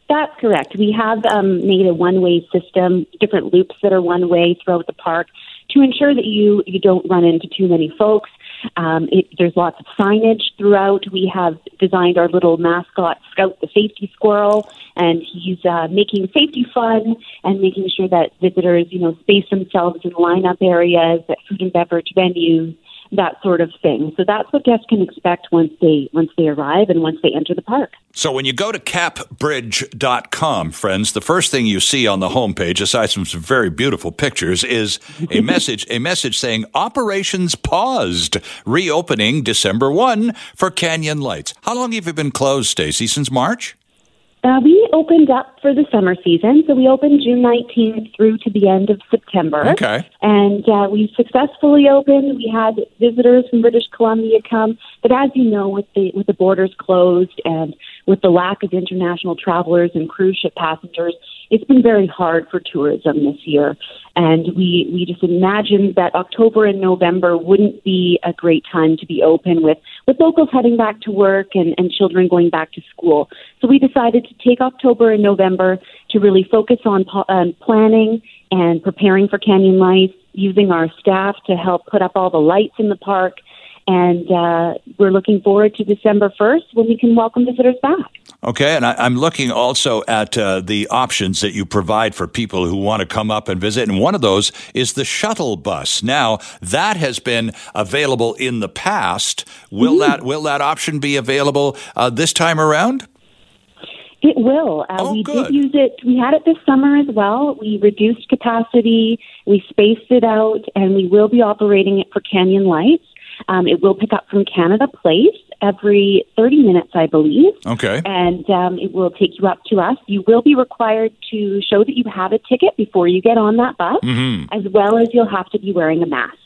That's correct. We have um, made a one-way system, different loops that are one-way throughout the park to ensure that you you don't run into too many folks. Um, it, there's lots of signage throughout. We have designed our little mascot, Scout the Safety Squirrel, and he's uh, making safety fun and making sure that visitors, you know, space themselves in lineup areas at food and beverage venues, that sort of thing. So that's what guests can expect once they once they arrive and once they enter the park. So when you go to capbridge.com, friends, the first thing you see on the homepage, aside from some very beautiful pictures, is a [LAUGHS] message, a message saying operations paused, reopening December 1 for Canyon Lights. How long have you been closed, Stacy? Since March? Uh, we opened up for the summer season, so we opened June 19th through to the end of September. Okay. And uh, we successfully opened. We had visitors from British Columbia come, but as you know, with the with the borders closed and with the lack of international travelers and cruise ship passengers, it's been very hard for tourism this year. And we we just imagined that October and November wouldn't be a great time to be open with with locals heading back to work and, and children going back to school. So we decided to take October and November to really focus on um, planning and preparing for Canyon Lights, using our staff to help put up all the lights in the park. And uh, we're looking forward to December 1st when we can welcome visitors back. Okay, and I, I'm looking also at uh, the options that you provide for people who want to come up and visit, and one of those is the shuttle bus. Now that has been available in the past. Will that will that option be available uh, this time around? It will. Uh, Oh, we good. did use it. We had it this summer as well. We reduced capacity, we spaced it out, and we will be operating it for Canyon Lights. Um, it will pick up from Canada Place every 30 minutes, I believe. Okay. And um, it will take you up to us. You will be required to show that you have a ticket before you get on that bus, Mm-hmm. as well as you'll have to be wearing a mask.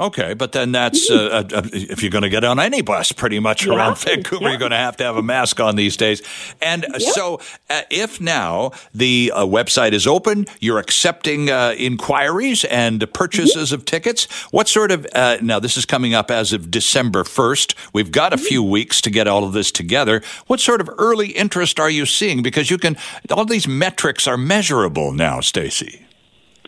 Okay, but then that's uh, uh, if you're going to get on any bus, pretty much Yeah. around [LAUGHS] Vancouver, Yeah. you're going to have to have a mask on these days. And uh, so, uh, if now the uh, website is open, you're accepting uh, inquiries and purchases of tickets. What sort of uh, now? This is coming up as of December first. We've got a few weeks to get all of this together. What sort of early interest are you seeing? Because you can all these metrics are measurable now, Stacy.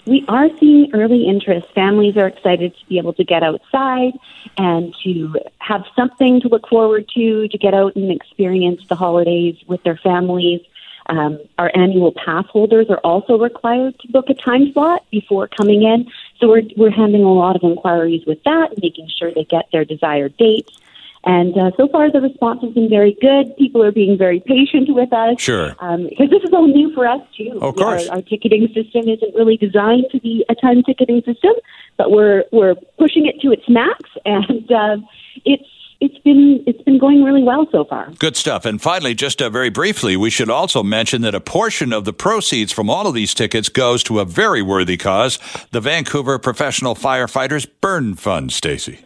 We are seeing early interest. Families are excited to be able to get outside and to have something to look forward to, to get out and experience the holidays with their families. Um, our annual pass holders are also required to book a time slot before coming in. So we're, we're handling a lot of inquiries with that, making sure they get their desired dates. And uh, so far, the response has been very good. People are being very patient with us. Sure. Um, because this is all new for us, too. Of course. Our, our ticketing system isn't really designed to be a time ticketing system, but we're, we're pushing it to its max, [LAUGHS] and uh, it's, it's, been, it's been going really well so far. Good stuff. And finally, just uh, very briefly, we should also mention that a portion of the proceeds from all of these tickets goes to a very worthy cause, the Vancouver Professional Firefighters Burn Fund, Stacy.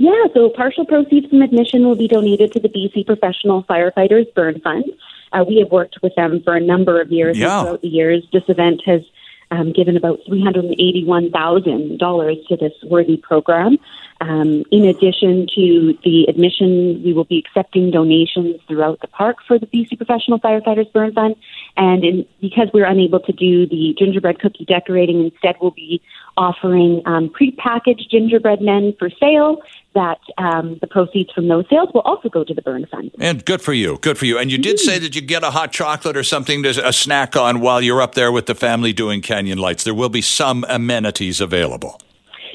Yeah, so partial proceeds from admission will be donated to the BC Professional Firefighters Burn Fund. Uh, we have worked with them for a number of years. Yeah. Throughout the years, this event has um, given about $381,000 to this worthy program. Um, in addition to the admission, we will be accepting donations throughout the park for the BC Professional Firefighters Burn Fund. And in, because we're unable to do the gingerbread cookie decorating, instead we'll be offering um, prepackaged gingerbread men for sale. That um, the proceeds from those sales will also go to the Burn Fund. And good for you. Good for you. And you did say that you get a hot chocolate or something to a snack on while you're up there with the family doing Canyon Lights. There will be some amenities available.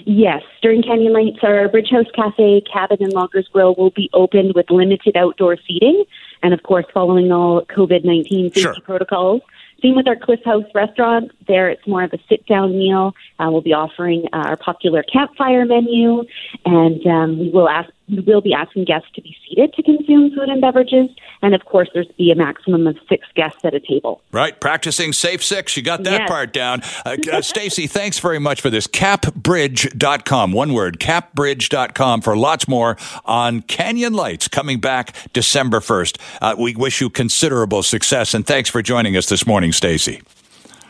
Yes, during Canyon Lights, our Bridge House Cafe, Cabin, and Loggers Grill will be opened with limited outdoor seating, and of course, following all COVID nineteen safety Sure. protocols. Same with our Cliff House restaurant. There, it's more of a sit-down meal. Uh, we'll be offering uh, our popular campfire menu, and um, we will ask we will be asking guests to be seated to consume food and beverages. And of course, there's be a maximum of six guests at a table. Right, practicing safe six. You got that Yes. part down. Uh, uh, Stacy, [LAUGHS] thanks very much for this. Capbridge.com, one word, capbridge.com for lots more on Canyon Lights coming back December 1st. Uh, we wish you considerable success and thanks for joining us this morning, Stacy.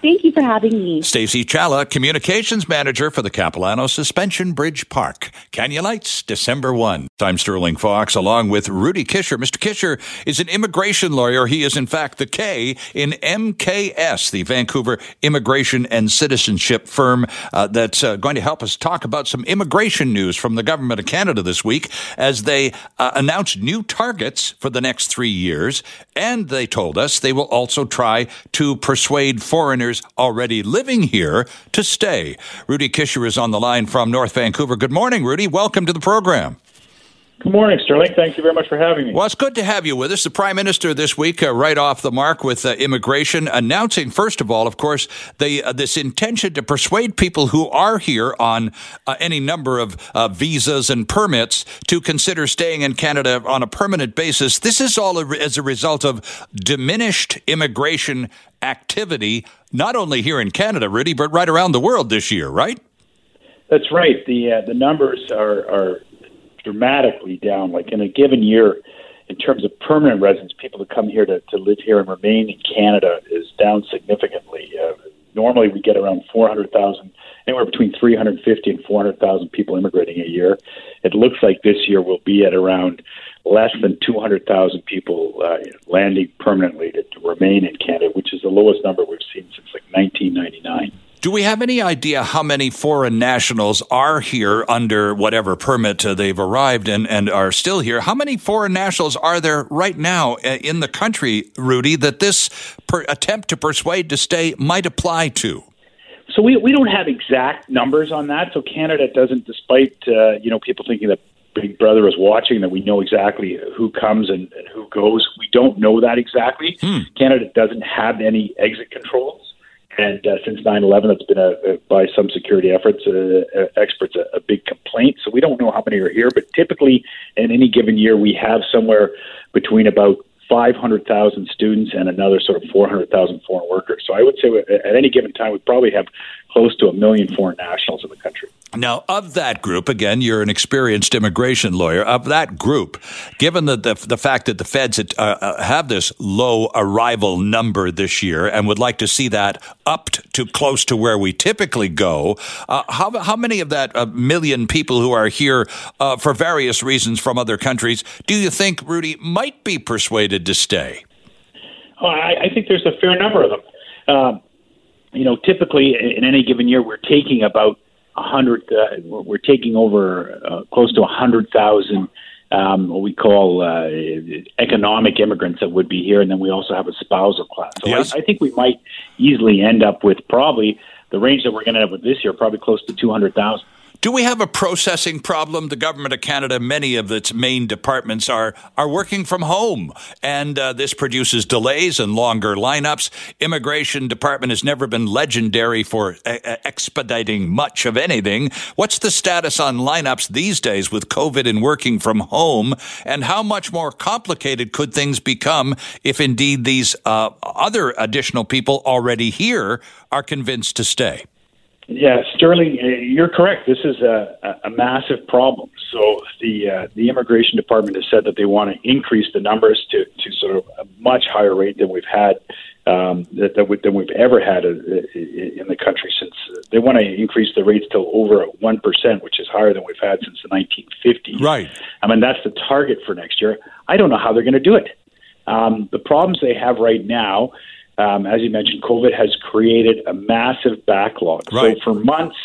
Thank you for having me. Stacy Challa, Communications Manager for the Capilano Suspension Bridge Park. Canyon Lights, December 1. I'm Sterling Fox along with Rudy Kisher. Mr. Kisher is an immigration lawyer. He is, in fact, the K in MKS, the Vancouver Immigration and Citizenship firm uh, that's uh, going to help us talk about some immigration news from the Government of Canada this week as they uh, announced new targets for the next three years. And they told us they will also try to persuade foreigners already living here to stay. Rudy Kisher is on the line from North Vancouver. Good morning, Rudy. Welcome to the program. Good morning, Sterling. Thank you very much for having me. Well, it's good to have you with us. The Prime Minister this week, uh, right off the mark with uh, immigration, announcing, first of all, of course, the, uh, this intention to persuade people who are here on uh, any number of uh, visas and permits to consider staying in Canada on a permanent basis. This is all a, as a result of diminished immigration activity, not only here in Canada, Rudy, but right around the world this year, right? That's right. The uh, the numbers are are dramatically down. Like in a given year, in terms of permanent residents, people that come here to, to live here and remain in Canada is down significantly. Uh, normally, we get around 400,000, anywhere between 350 and 400,000 people immigrating a year. It looks like this year will be at around less than 200,000 people uh, landing permanently to, to remain in Canada, which is the lowest number we've seen since like 1999. Do we have any idea how many foreign nationals are here under whatever permit uh, they've arrived and, and are still here? How many foreign nationals are there right now uh, in the country, Rudy, that this per- attempt to persuade to stay might apply to? So we we don't have exact numbers on that. So Canada doesn't, despite uh, you know people thinking that Big Brother is watching, that we know exactly who comes and, and who goes. We don't know that exactly. Canada doesn't have any exit controls. And uh, since 9/11, it's been a, by some security efforts uh, uh, experts a, a big complaint. So we don't know how many are here, but typically in any given year we have somewhere between about 500,000 students and another sort of 400,000 foreign workers. So I would say at any given time we probably have close to a million foreign nationals in the country. Now, of that group, again, you're an experienced immigration lawyer. Of that group, given the the, the fact that the feds uh, uh, have this low arrival number this year and would like to see that upped to close to where we typically go, uh, how how many of that uh, million people who are here uh, for various reasons from other countries do you think Rudy might be persuaded to stay? Oh, I, I think there's a fair number of them. Uh, you know, typically in any given year, we're taking about a hundred. Uh, we're taking over uh, close to a hundred thousand. Um, what we call uh, economic immigrants that would be here, and then we also have a spousal class. So yes. I, I think we might easily end up with probably the range that we're going to have with this year, probably close to two hundred thousand. Do we have a processing problem? The government of Canada, many of its main departments are are working from home, and uh, this produces delays and longer lineups. Immigration department has never been legendary for uh, expediting much of anything. What's the status on lineups these days with COVID and working from home? And how much more complicated could things become if indeed these uh, other additional people already here are convinced to stay? Yeah, Sterling, uh, you're correct. This is a, a massive problem. So the uh, the immigration department has said that they want to increase the numbers to, to sort of a much higher rate than we've had um, that, that we, than we've ever had uh, in the country since uh, they want to increase the rates to over one percent, which is higher than we've had since the 1950s. Right. I mean that's the target for next year. I don't know how they're going to do it. Um, the problems they have right now um, as you mentioned, COVID has created a massive backlog. Right. So for months,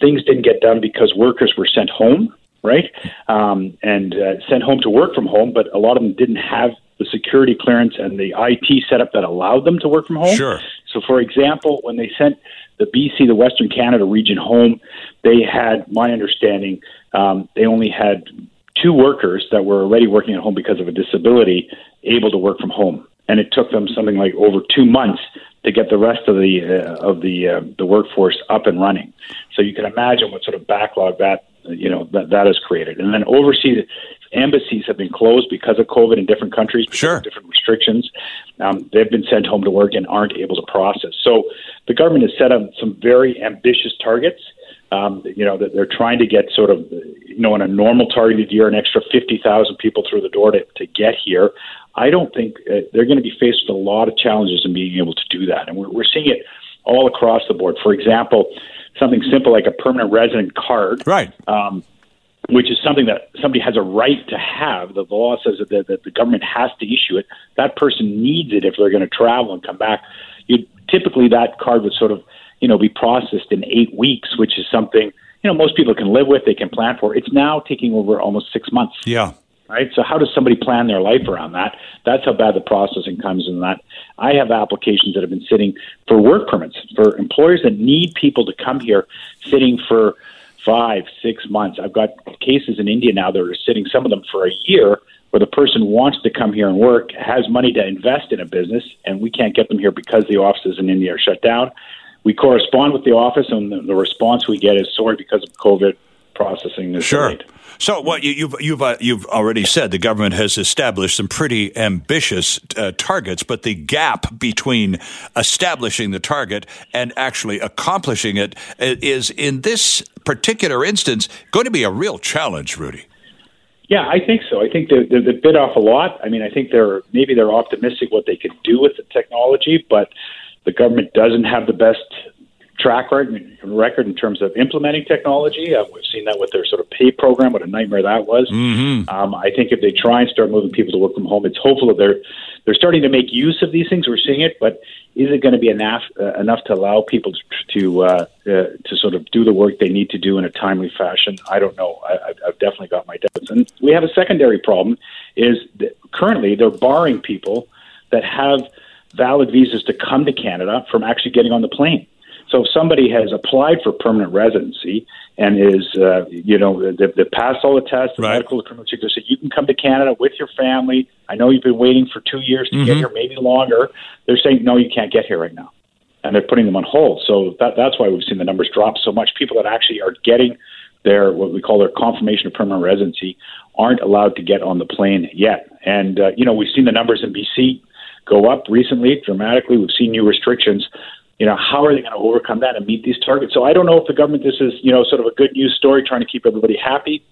things didn't get done because workers were sent home, right? Um, and uh, sent home to work from home, but a lot of them didn't have the security clearance and the IT setup that allowed them to work from home. Sure. So, for example, when they sent the BC, the Western Canada region home, they had, my understanding, um, they only had two workers that were already working at home because of a disability able to work from home and it took them something like over two months to get the rest of the uh, of the uh, the workforce up and running. So you can imagine what sort of backlog that you know that that has created. And then overseas embassies have been closed because of COVID in different countries, sure. different restrictions. Um, they've been sent home to work and aren't able to process. So the government has set up some very ambitious targets. Um, you know that they're trying to get sort of you know in a normal targeted year an extra 50,000 people through the door to, to get here. I don't think uh, they're going to be faced with a lot of challenges in being able to do that. And we're, we're seeing it all across the board. For example, something simple like a permanent resident card. Right. Um, which is something that somebody has a right to have. The law says that the, that the government has to issue it. That person needs it if they're going to travel and come back. You typically that card would sort of you know be processed in eight weeks, which is something you know most people can live with. They can plan for. It's now taking over almost six months. Yeah right? So how does somebody plan their life around that? That's how bad the processing comes in that. I have applications that have been sitting for work permits for employers that need people to come here sitting for five, six months. I've got cases in India now that are sitting, some of them for a year, where the person wants to come here and work, has money to invest in a business, and we can't get them here because the offices in India are shut down. We correspond with the office, and the, the response we get is sorry because of COVID processing is sure. delayed. So, what you, you've you've uh, you've already said the government has established some pretty ambitious uh, targets, but the gap between establishing the target and actually accomplishing it is, in this particular instance, going to be a real challenge, Rudy. Yeah, I think so. I think they they bit off a lot. I mean, I think they're maybe they're optimistic what they could do with the technology, but the government doesn't have the best track record in terms of implementing technology. Uh, we've seen that with their sort of pay program, what a nightmare that was. Mm-hmm. Um, I think if they try and start moving people to work from home, it's hopeful that they're they're starting to make use of these things. We're seeing it, but is it going to be enough uh, enough to allow people to to, uh, uh, to sort of do the work they need to do in a timely fashion? I don't know. I, I've definitely got my doubts. And we have a secondary problem: is that currently they're barring people that have valid visas to come to Canada from actually getting on the plane. So if somebody has applied for permanent residency and is, uh, you know, they, they passed all the tests, the right. medical, the criminal check, they said you can come to Canada with your family. I know you've been waiting for two years to mm-hmm. get here, maybe longer. They're saying no, you can't get here right now, and they're putting them on hold. So that, that's why we've seen the numbers drop so much. People that actually are getting their what we call their confirmation of permanent residency aren't allowed to get on the plane yet. And uh, you know, we've seen the numbers in BC go up recently dramatically. We've seen new restrictions you know, how are they going to overcome that and meet these targets? So I don't know if the government, this is, you know, sort of a good news story trying to keep everybody happy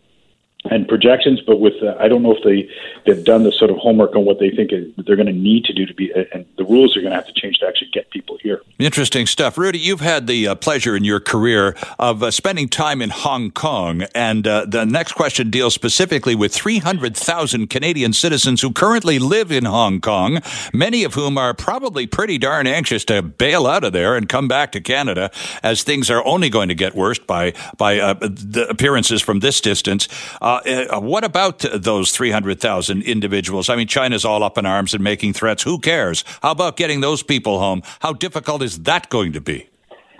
and projections, but with uh, I don't know if they they've done the sort of homework on what they think they're going to need to do to be, and the rules are going to have to change to actually get people here. Interesting stuff, Rudy. You've had the uh, pleasure in your career of uh, spending time in Hong Kong, and uh, the next question deals specifically with 300,000 Canadian citizens who currently live in Hong Kong, many of whom are probably pretty darn anxious to bail out of there and come back to Canada, as things are only going to get worse by by uh, the appearances from this distance. Uh, uh, what about those 300,000 individuals? I mean, China's all up in arms and making threats. Who cares? How about getting those people home? How difficult is that going to be?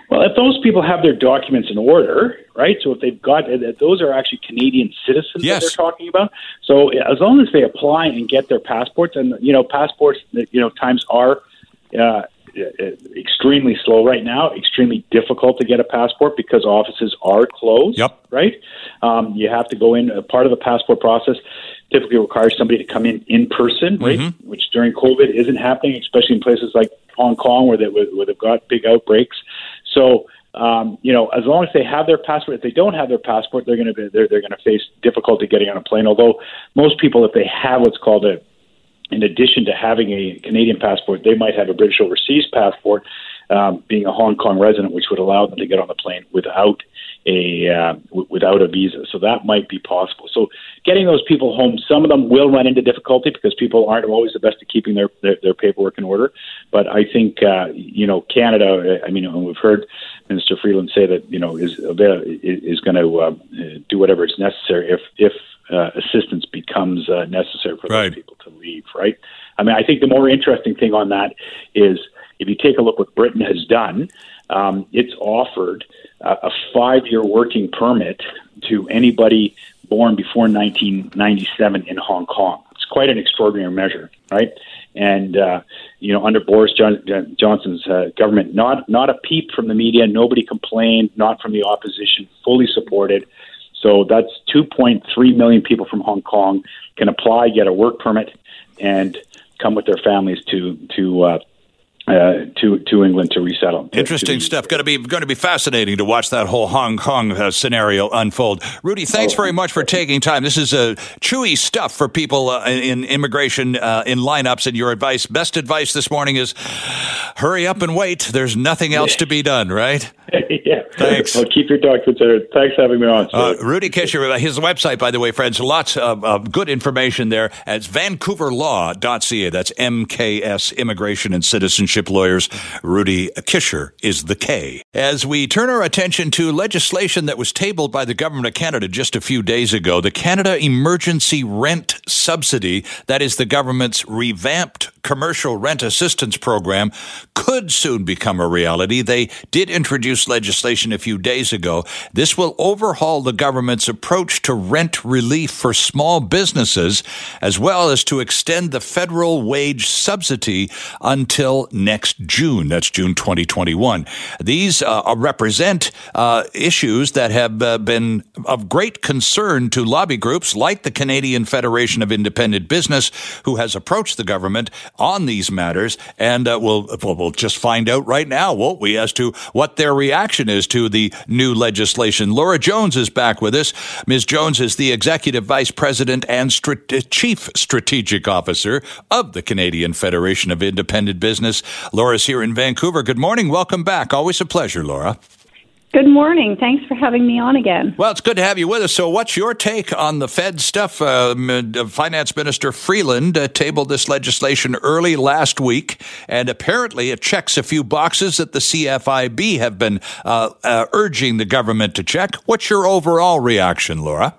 Well, if those people have their documents in order, right? So if they've got uh, those are actually Canadian citizens yes. that they're talking about. So as long as they apply and get their passports, and you know, passports, you know, times are uh, uh, extremely slow right now, extremely difficult to get a passport because offices are closed. Yep. Right? Um, you have to go in. A part of the passport process typically requires somebody to come in in person, right? Mm-hmm. Which during COVID isn't happening, especially in places like Hong Kong where, they, where they've got big outbreaks. So, um, you know, as long as they have their passport, if they don't have their passport, they're going to be they're, they're going to face difficulty getting on a plane. Although most people, if they have what's called a in addition to having a Canadian passport, they might have a British overseas passport, um, being a Hong Kong resident, which would allow them to get on the plane without a uh, w- without a visa. So that might be possible. So getting those people home, some of them will run into difficulty because people aren't always the best at keeping their their, their paperwork in order. But I think uh, you know Canada. I mean, we've heard Minister Freeland say that you know is is going to uh, do whatever is necessary if if uh, assistance becomes uh, necessary for right. those people to leave, right? I mean, I think the more interesting thing on that is if you take a look what Britain has done, um, it's offered uh, a five year working permit to anybody born before 1997 in Hong Kong. It's quite an extraordinary measure, right? And uh, you know, under Boris John- Johnson's uh, government, not not a peep from the media, nobody complained, not from the opposition, fully supported. So that's 2.3 million people from Hong Kong can apply, get a work permit, and come with their families to to uh, uh, to to England to resettle. Interesting to stuff. Going to be going to be fascinating to watch that whole Hong Kong uh, scenario unfold. Rudy, thanks oh. very much for taking time. This is uh, chewy stuff for people uh, in immigration uh, in lineups. And your advice, best advice this morning is hurry up and wait. There's nothing else to be done, right? [LAUGHS] yeah. Thanks. Well, keep your dog considered. Thanks for having me on. Uh, Rudy Kisher, his website, by the way, friends, lots of, of good information there. It's vancouverlaw.ca. That's MKS Immigration and Citizenship lawyers. Rudy Kisher is the K. As we turn our attention to legislation that was tabled by the Government of Canada just a few days ago, the Canada Emergency Rent Subsidy, that is the government's revamped commercial rent assistance program, could soon become a reality. They did introduce legislation a few days ago. This will overhaul the government's approach to rent relief for small businesses, as well as to extend the federal wage subsidy until next June. That's June 2021. These uh, represent uh, issues that have uh, been of great concern to lobby groups like the Canadian Federation of Independent Business, who has approached the government on these matters. And uh, we'll, we'll just find out right now, won't we, as to what their reaction is to the new legislation. Laura Jones is back with us. Ms. Jones is the Executive Vice President and Chief Strategic Officer of the Canadian Federation of Independent Business. Laura's here in Vancouver. Good morning. Welcome back. Always a pleasure, Laura. Good morning. Thanks for having me on again. Well, it's good to have you with us. So, what's your take on the Fed stuff? Uh, Finance Minister Freeland uh, tabled this legislation early last week, and apparently it checks a few boxes that the CFIB have been uh, uh, urging the government to check. What's your overall reaction, Laura?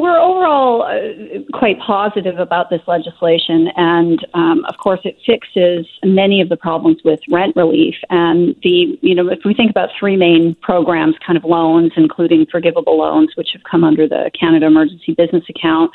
We're overall uh, quite positive about this legislation, and um, of course, it fixes many of the problems with rent relief. And the, you know, if we think about three main programs, kind of loans, including forgivable loans, which have come under the Canada Emergency Business Account,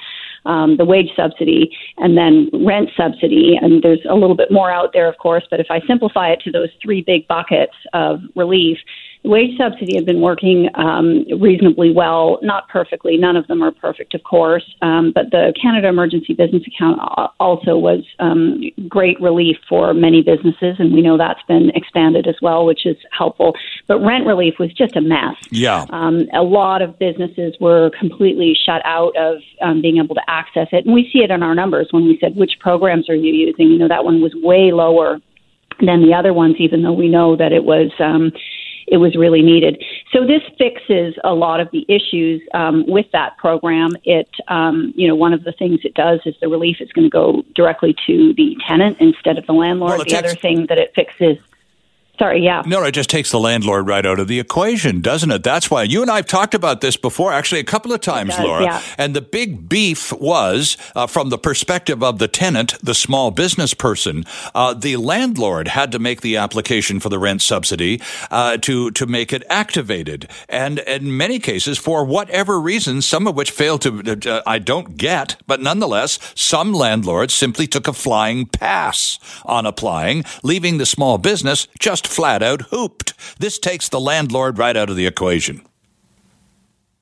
um, the wage subsidy, and then rent subsidy. And there's a little bit more out there, of course, but if I simplify it to those three big buckets of relief, wage subsidy had been working um, reasonably well, not perfectly. None of them are perfect, of course. Um, but the Canada Emergency Business Account also was um, great relief for many businesses, and we know that's been expanded as well, which is helpful. But rent relief was just a mess. Yeah. Um, a lot of businesses were completely shut out of um, being able to access it, and we see it in our numbers when we said which programs are you using. You know that one was way lower than the other ones, even though we know that it was um, it was really needed. So this fixes a lot of the issues um, with that program. It, um, you know, one of the things it does is the relief is going to go directly to the tenant instead of the landlord. Well, the takes- other thing that it fixes. Sorry, yeah. No, it just takes the landlord right out of the equation, doesn't it? That's why you and I have talked about this before, actually, a couple of times, does, Laura. yeah. And the big beef was uh, from the perspective of the tenant, the small business person. Uh, the landlord had to make the application for the rent subsidy uh, to to make it activated, and in many cases, for whatever reason, some of which failed to, uh, I don't get, but nonetheless, some landlords simply took a flying pass on applying, leaving the small business just flat out hooped. This takes the landlord right out of the equation.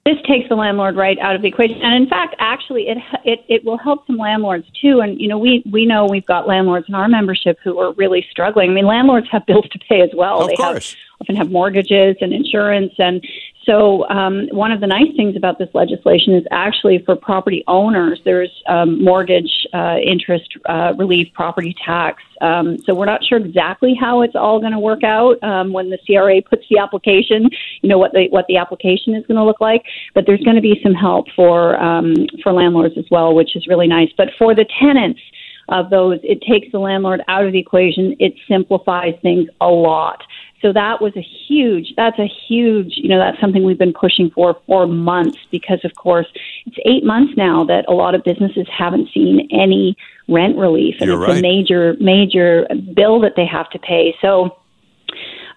This takes the landlord right out of the equation, and in fact, actually, it it it will help some landlords too. And you know, we we know we've got landlords in our membership who are really struggling. I mean, landlords have bills to pay as well. Of they course. have often have mortgages and insurance, and so um, one of the nice things about this legislation is actually for property owners, there's um, mortgage uh, interest uh, relief, property tax. Um, so we're not sure exactly how it's all going to work out um, when the CRA puts the application. You know what the what the application is going to look like, but there's going to be some help for um, for landlords as well, which is really nice. But for the tenants of those, it takes the landlord out of the equation. It simplifies things a lot. So that was a huge, that's a huge, you know, that's something we've been pushing for for months because, of course, it's eight months now that a lot of businesses haven't seen any rent relief. And You're it's right. a major, major bill that they have to pay. So,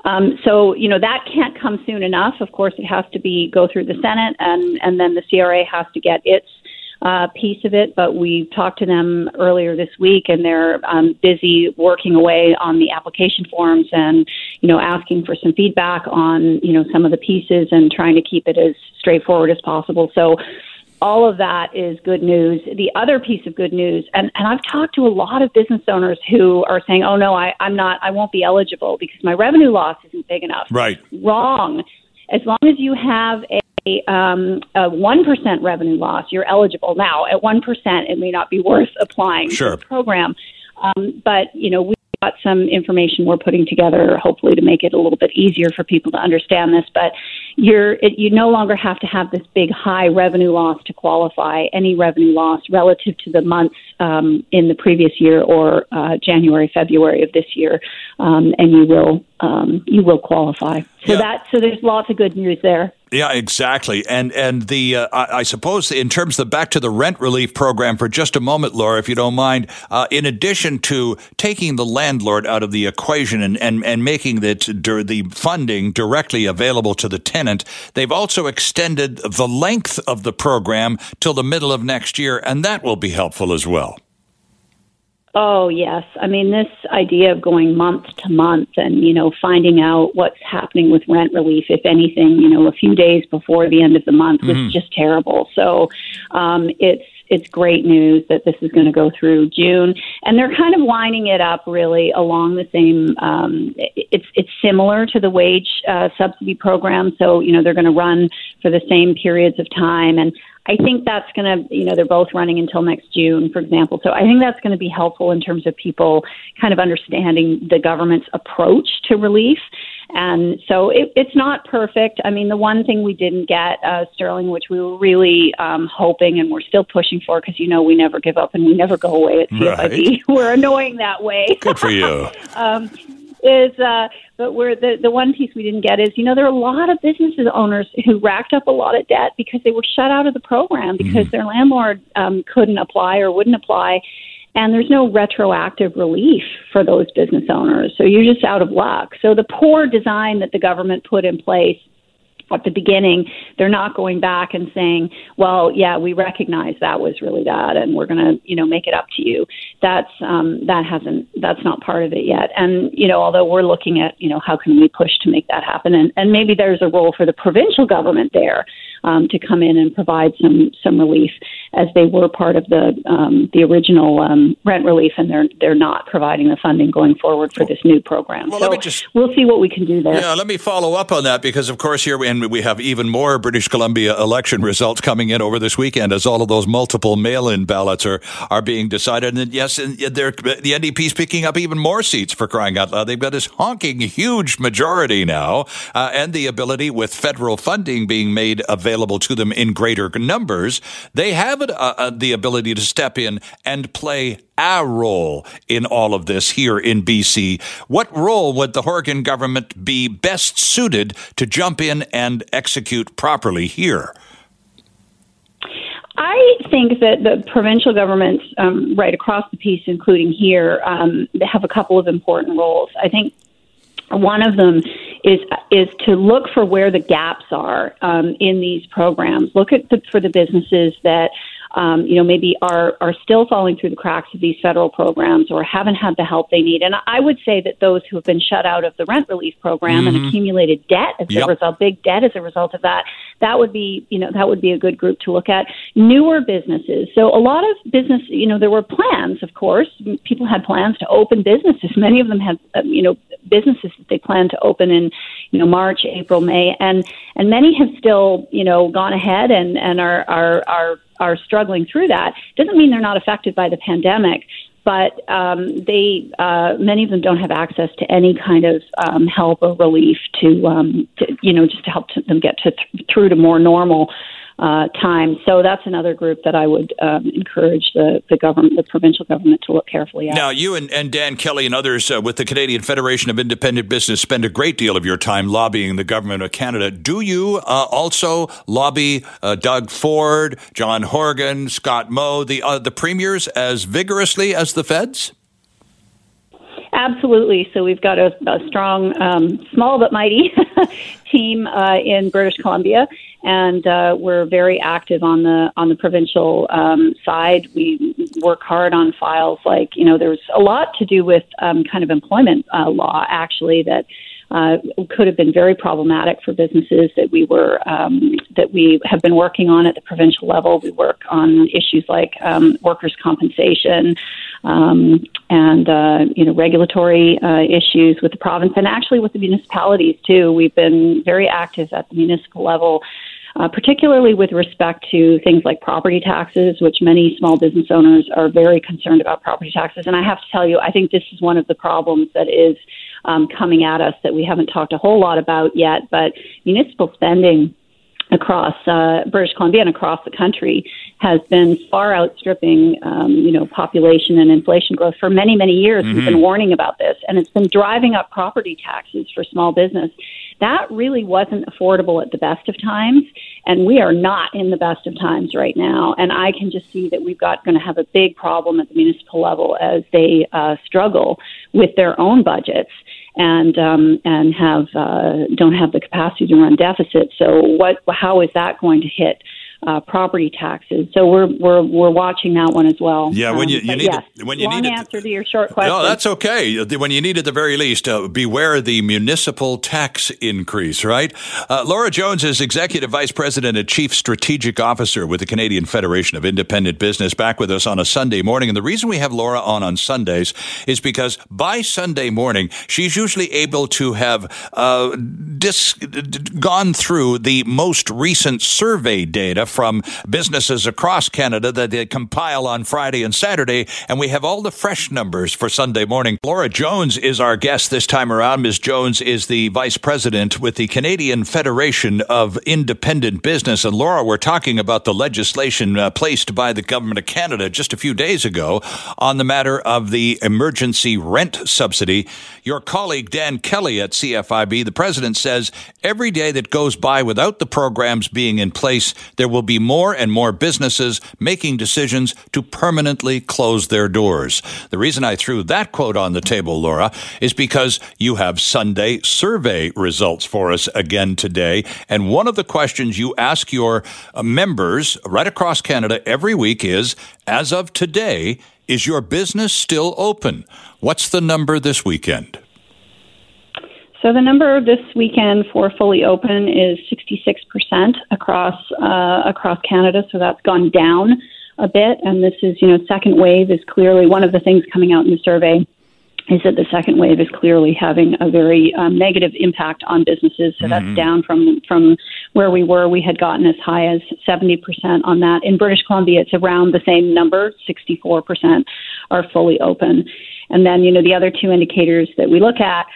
um, so you know that can't come soon enough. Of course, it has to be go through the Senate, and and then the CRA has to get its uh, piece of it. But we talked to them earlier this week, and they're um, busy working away on the application forms and you know asking for some feedback on you know some of the pieces and trying to keep it as straightforward as possible. So all of that is good news. The other piece of good news, and, and I've talked to a lot of business owners who are saying, oh, no, I, I'm not, I won't be eligible because my revenue loss isn't big enough. Right. Wrong. As long as you have a, um, a 1% revenue loss, you're eligible. Now, at 1%, it may not be worth [LAUGHS] applying Sure. to the program. Um, but, you know, we've got some information we're putting together, hopefully, to make it a little bit easier for people to understand this. But you're, it, you no longer have to have this big high revenue loss to qualify any revenue loss relative to the months um, in the previous year or uh, January, February of this year, um, and you will um, you will qualify. So Yeah. that so there's lots of good news there. Yeah, exactly. And and the uh, I, I suppose in terms of the back to the rent relief program for just a moment, Laura, if you don't mind. Uh, in addition to taking the landlord out of the equation and and, and making the the funding directly available to the tenant, they've also extended the length of the program till the middle of next year, and that will be helpful as well. Oh yes, I mean this idea of going month to month and you know finding out what's happening with rent relief, if anything, you know, a few days before the end of the month was just terrible. So um, it's it's great news that this is going to go through June, and they're kind of lining it up really along the same. Um, it's it's similar to the wage uh, subsidy program, so you know they're going to run for the same periods of time and. I think that's going to, you know, they're both running until next June, for example. So I think that's going to be helpful in terms of people kind of understanding the government's approach to relief. And so it, it's not perfect. I mean, the one thing we didn't get, uh, Sterling, which we were really um, hoping and we're still pushing for, because you know we never give up and we never go away at CFIB. Right. [LAUGHS] we're annoying that way. Good for you. [LAUGHS] um, is uh, but we're the the one piece we didn't get is you know there are a lot of businesses owners who racked up a lot of debt because they were shut out of the program because their landlord um, couldn't apply or wouldn't apply. And there's no retroactive relief for those business owners. So you're just out of luck. So the poor design that the government put in place at the beginning, they're not going back and saying, "Well, yeah, we recognize that was really bad, and we're going to, you know, make it up to you." That's um, that hasn't that's not part of it yet. And you know, although we're looking at, you know, how can we push to make that happen, and and maybe there's a role for the provincial government there um, to come in and provide some some relief, as they were part of the um, the original um, rent relief, and they're they're not providing the funding going forward for this new program. Well, so just, we'll see what we can do there. Yeah, let me follow up on that because, of course, here we, and we have even more British Columbia election results coming in over this weekend as all of those multiple mail-in ballots are are being decided. And yes, and they're, the NDP's picking up even more seats for crying out loud. They've got this honking huge majority now, uh, and the ability with federal funding being made available to them in greater numbers. They have uh, uh, the ability to step in and play a role in all of this here in BC. What role would the Horgan government be best suited to jump in and execute properly here? I think that the provincial governments, um, right across the piece, including here, um, have a couple of important roles. I think one of them is is to look for where the gaps are um, in these programs. Look at the, for the businesses that um, you know, maybe are are still falling through the cracks of these federal programs or haven't had the help they need. And I would say that those who have been shut out of the rent relief program mm-hmm. and accumulated debt as yep. a result, big debt as a result of that, that would be, you know, that would be a good group to look at. Newer businesses. So a lot of business, you know, there were plans, of course. People had plans to open businesses. [LAUGHS] Many of them had, uh, you know, businesses that they planned to open in, you know, March, April, May, and and many have still, you know, gone ahead and and are are are are struggling through that. Doesn't mean they're not affected by the pandemic, but um, they uh, many of them don't have access to any kind of um, help or relief to, um, to you know just to help to them get to th- through to more normal uh, time. So that's another group that I would um, encourage the, the government, the provincial government, to look carefully at. Now, you and, and Dan Kelly and others uh, with the Canadian Federation of Independent Business spend a great deal of your time lobbying the government of Canada. Do you uh, also lobby uh, Doug Ford, John Horgan, Scott Moe, the uh, the premiers as vigorously as the feds? Absolutely. So we've got a, a strong, um, small but mighty [LAUGHS] team uh, in British Columbia, and uh, we're very active on the on the provincial um, side. We work hard on files like you know there's a lot to do with um, kind of employment uh, law actually that. Uh, could have been very problematic for businesses that we were um, that we have been working on at the provincial level. We work on issues like um, workers' compensation um, and uh, you know regulatory uh, issues with the province and actually with the municipalities too. We've been very active at the municipal level uh, particularly with respect to things like property taxes, which many small business owners are very concerned about property taxes. And I have to tell you, I think this is one of the problems that is um, coming at us that we haven't talked a whole lot about yet. But municipal spending across uh, British Columbia and across the country has been far outstripping, um, you know, population and inflation growth for many, many years. Mm-hmm. We've been warning about this, and it's been driving up property taxes for small business. That really wasn't affordable at the best of times, and we are not in the best of times right now. And I can just see that we've got going to have a big problem at the municipal level as they uh, struggle with their own budgets and um, and have uh, don't have the capacity to run deficits. So what? How is that going to hit? Uh, property taxes. So we're we're we're watching that one as well. Yeah, when you, um, you need yes, it, when you long need answer to your short question. No, that's okay. When you need at the very least, uh, beware the municipal tax increase. Right? Uh, Laura Jones is executive vice president and chief strategic officer with the Canadian Federation of Independent Business. Back with us on a Sunday morning, and the reason we have Laura on on Sundays is because by Sunday morning she's usually able to have uh, dis- gone through the most recent survey data from businesses across Canada that they compile on Friday and Saturday, and we have all the fresh numbers for Sunday morning. Laura Jones is our guest this time around. Ms. Jones is the vice president with the Canadian Federation of Independent Business. And Laura, we're talking about the legislation uh, placed by the government of Canada just a few days ago on the matter of the emergency rent subsidy. Your colleague Dan Kelly at CFIB, the president, says every day that goes by without the programs being in place, there will will be more and more businesses making decisions to permanently close their doors. The reason I threw that quote on the table, Laura, is because you have Sunday survey results for us again today. And one of the questions you ask your uh, members right across Canada every week is, as of today, is your business still open? What's the number this weekend? So the number this weekend for fully open is 66% across uh, across Canada. So that's gone down a bit, and this is you know second wave is clearly one of the things coming out in the survey is that the second wave is clearly having a very um, negative impact on businesses. So mm-hmm. that's down from from where we were. We had gotten as high as 70% on that. In British Columbia, it's around the same number. 64% are fully open. And then, you know, the other two indicators that we look at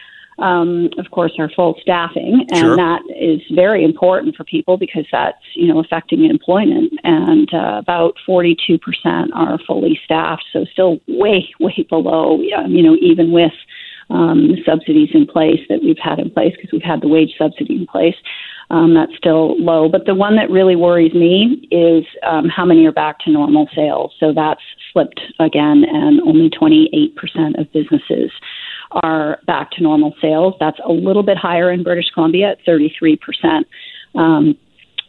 um, of course, our full staffing, and sure. that is very important for people because that's you know affecting employment. And uh, about 42% are fully staffed, so still way way below you know even with um, subsidies in place that we've had in place because we've had the wage subsidy in place. Um, that's still low. But the one that really worries me is um, how many are back to normal sales. So that's slipped again, and only 28% of businesses are back to normal sales. That's a little bit higher in British Columbia at 33%. Um,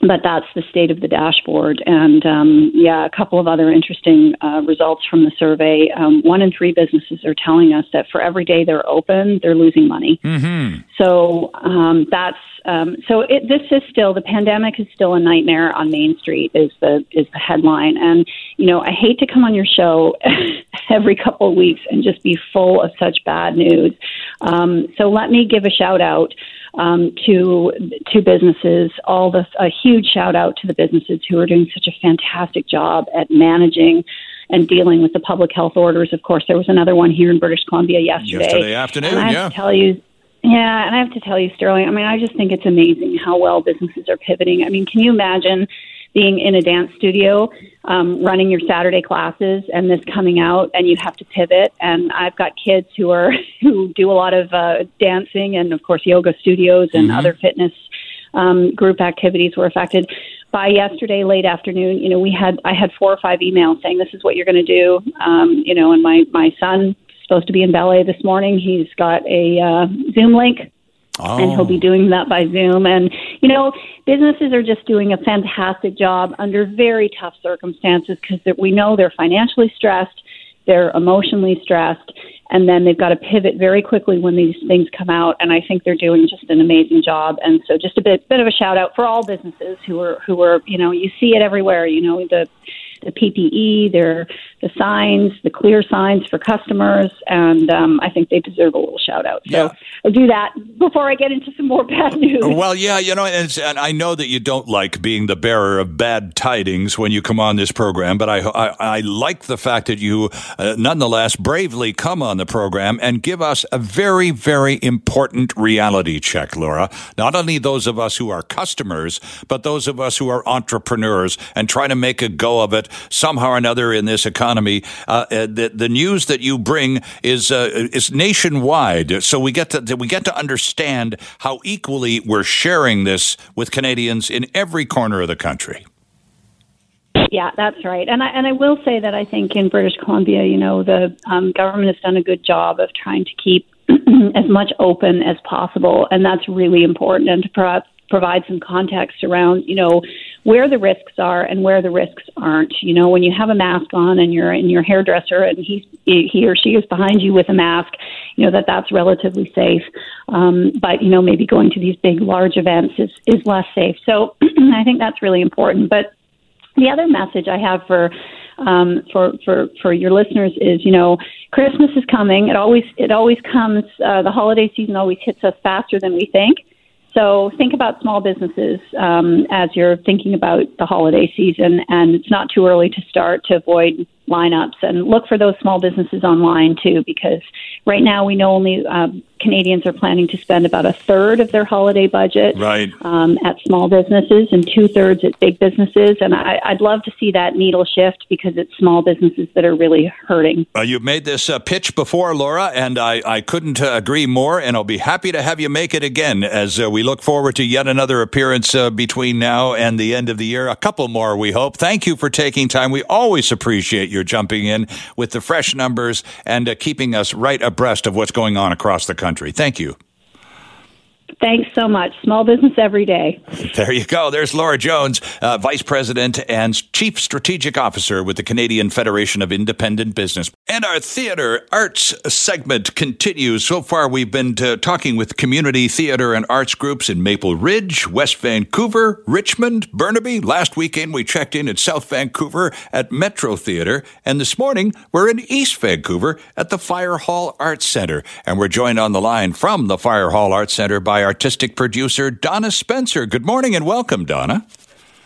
but that's the state of the dashboard. And um, yeah, a couple of other interesting uh, results from the survey. Um, one in three businesses are telling us that for every day they're open, they're losing money. Mm-hmm. So um, that's um, so it, this is still the pandemic is still a nightmare on Main Street is the is the headline. And you know, I hate to come on your show [LAUGHS] every couple of weeks and just be full of such bad news. Um, so let me give a shout out um, to to businesses. All the a huge shout out to the businesses who are doing such a fantastic job at managing and dealing with the public health orders. Of course, there was another one here in British Columbia yesterday. Yesterday afternoon, and I have yeah. To tell you. Yeah, and I have to tell you, Sterling. I mean, I just think it's amazing how well businesses are pivoting. I mean, can you imagine being in a dance studio, um, running your Saturday classes, and this coming out, and you have to pivot. And I've got kids who are [LAUGHS] who do a lot of uh, dancing, and of course yoga studios and mm-hmm. other fitness um, group activities were affected. By yesterday late afternoon, you know, we had I had four or five emails saying this is what you're going to do. Um, you know, and my my son supposed to be in ballet this morning. He's got a uh, Zoom link Oh. And he'll be oh. doing that by Zoom. And, you know, businesses are just doing a fantastic job under very tough circumstances because we know they're financially stressed, they're emotionally stressed, and then they've got to pivot very quickly when these things come out. And I think they're doing just an amazing job. And so, just a bit bit of a shout out for all businesses who are who are you know you see it everywhere. You know the the PPE, their the signs, the clear signs for customers, and um, I think they deserve a little shout out. So yeah. I'll do that before I get into some more bad news. Well, yeah, you know, and, and, I know that you don't like being the bearer of bad tidings when you come on this program, but I I, I like the fact that you uh, nonetheless bravely come on the program and give us a very very important reality check, Laura. Not only those of us who are customers, but those of us who are entrepreneurs and trying to make a go of it somehow or another in this economy. Uh, uh, the, the news that you bring is uh, is nationwide, so we get to we get to understand how equally we're sharing this with Canadians in every corner of the country. Yeah, that's right. And I and I will say that I think in British Columbia, you know, the um, government has done a good job of trying to keep [CLEARS THROAT] as much open as possible, and that's really important. And pro- provide some context around, you know, where the risks are and where the risks aren't. You know, when you have a mask on and you're in your hairdresser and he he or she is behind you with a mask, you know that that's relatively safe. Um, but you know, maybe going to these big, large events is is less safe. So [CLEARS THROAT] I think that's really important. But the other message I have for um, for for for your listeners is you know Christmas is coming. It always it always comes. Uh, the holiday season always hits us faster than we think. So think about small businesses um, as you're thinking about the holiday season, and it's not too early to start to avoid lineups and look for those small businesses online too, because right now we know only um, Canadians are planning to spend about a third of their holiday budget right. um, at small businesses and two thirds at big businesses. And I, would love to see that needle shift because it's small businesses that are really hurting. Uh, you've made this uh, pitch before, Laura, and I, I couldn't uh, agree more. And I'll be happy to have you make it again as uh, we look forward to yet another appearance uh, between now and the end of the year. A couple more, we hope. Thank you for taking time. We always appreciate your jumping in with the fresh numbers and uh, keeping us right abreast of what's going on across the country. Thank you. Thanks so much. Small business every day. There you go. There's Laura Jones, uh, Vice President and Chief Strategic Officer with the Canadian Federation of Independent Business. And our theater arts segment continues. So far, we've been uh, talking with community theater and arts groups in Maple Ridge, West Vancouver, Richmond, Burnaby. Last weekend, we checked in at South Vancouver at Metro Theater. And this morning, we're in East Vancouver at the Fire Hall Arts Center. And we're joined on the line from the Fire Hall Arts Center by artistic producer Donna Spencer. Good morning and welcome, Donna.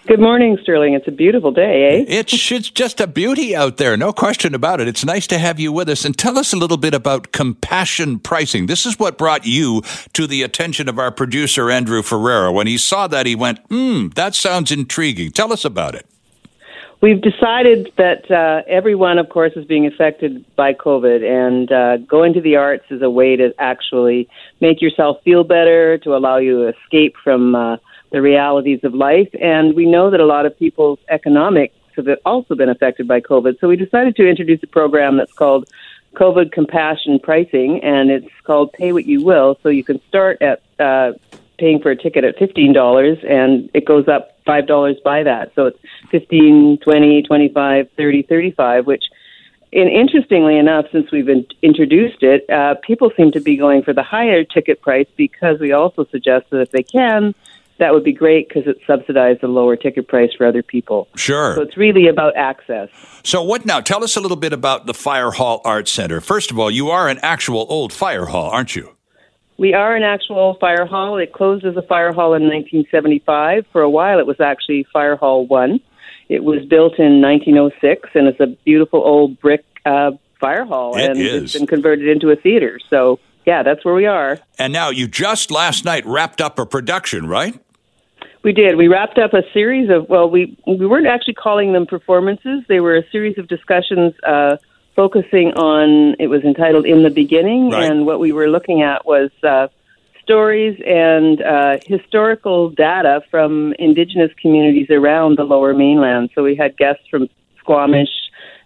Good morning, Sterling. It's a beautiful day, eh? [LAUGHS] It's, it's just a beauty out there, no question about it. It's nice to have you with us. And tell us a little bit about compassion pricing. This is what brought you to the attention of our producer, Andrew Ferreira. When he saw that, he went, hmm, that sounds intriguing. Tell us about it. We've decided that uh, everyone, of course, is being affected by COVID, and uh, going to the arts is a way to actually make yourself feel better, to allow you to escape from uh, the realities of life. And we know that a lot of people's economics have also been affected by COVID. So we decided to introduce a program that's called COVID Compassion Pricing, and it's called Pay What You Will. So you can start at uh, paying for a ticket at $15 and it goes up $5 by that. So it's 15, 20, 25, 30, 35, which and interestingly enough, since we've in, introduced it, uh, people seem to be going for the higher ticket price because we also suggest that if they can, that would be great because it subsidizes the lower ticket price for other people. Sure. So it's really about access. So what now? Tell us a little bit about the Fire Hall Art Center. First of all, you are an actual old fire hall, aren't you? We are an actual fire hall. It closed as a fire hall in 1975. For a while, it was actually Fire Hall 1. It was built in 1906, and it's a beautiful old brick uh, fire hall. It and is. it's been converted into a theater. So, yeah, that's where we are. And now you just last night wrapped up a production, right? We did. We wrapped up a series of, well, we, we weren't actually calling them performances, they were a series of discussions. Uh, focusing on it was entitled in the beginning Right. and what we were looking at was uh, stories and uh, historical data from indigenous communities around the lower mainland so we had guests from squamish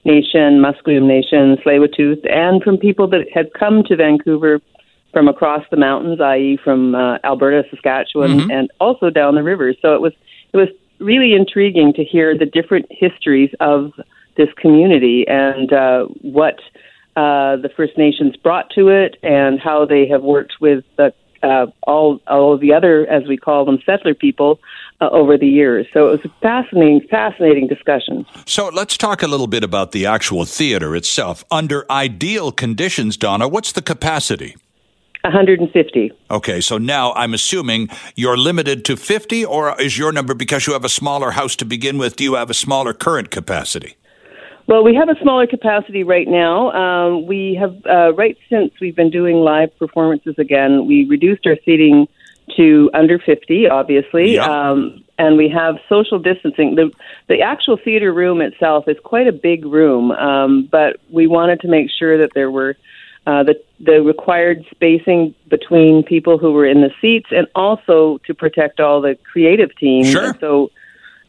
nation musqueam nation tsleil and from people that had come to vancouver from across the mountains i.e. from uh, alberta saskatchewan and also down the rivers so it was it was really intriguing to hear the different histories of this community and uh, what uh, the First Nations brought to it and how they have worked with the, uh, all all of the other, as we call them, settler people uh, over the years. So it was a fascinating, fascinating discussion. So let's talk a little bit about the actual theater itself. Under ideal conditions, Donna, what's the capacity? 150. Okay, so now I'm assuming you're limited to 50, or is your number because you have a smaller house to begin with? Do you have a smaller current capacity? Well, we have a smaller capacity right now. Um, we have, uh, right since we've been doing live performances again, we reduced our seating to under 50, obviously. Yeah. Um, and we have social distancing. The, the actual theater room itself is quite a big room, um, but we wanted to make sure that there were uh, the, the required spacing between people who were in the seats and also to protect all the creative teams. Sure. So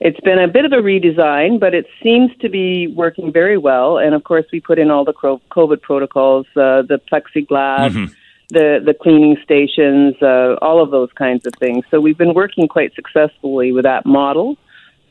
it's been a bit of a redesign, but it seems to be working very well. And of course, we put in all the COVID protocols, uh, the plexiglass, Mhm. the the cleaning stations, uh, all of those kinds of things. So we've been working quite successfully with that model.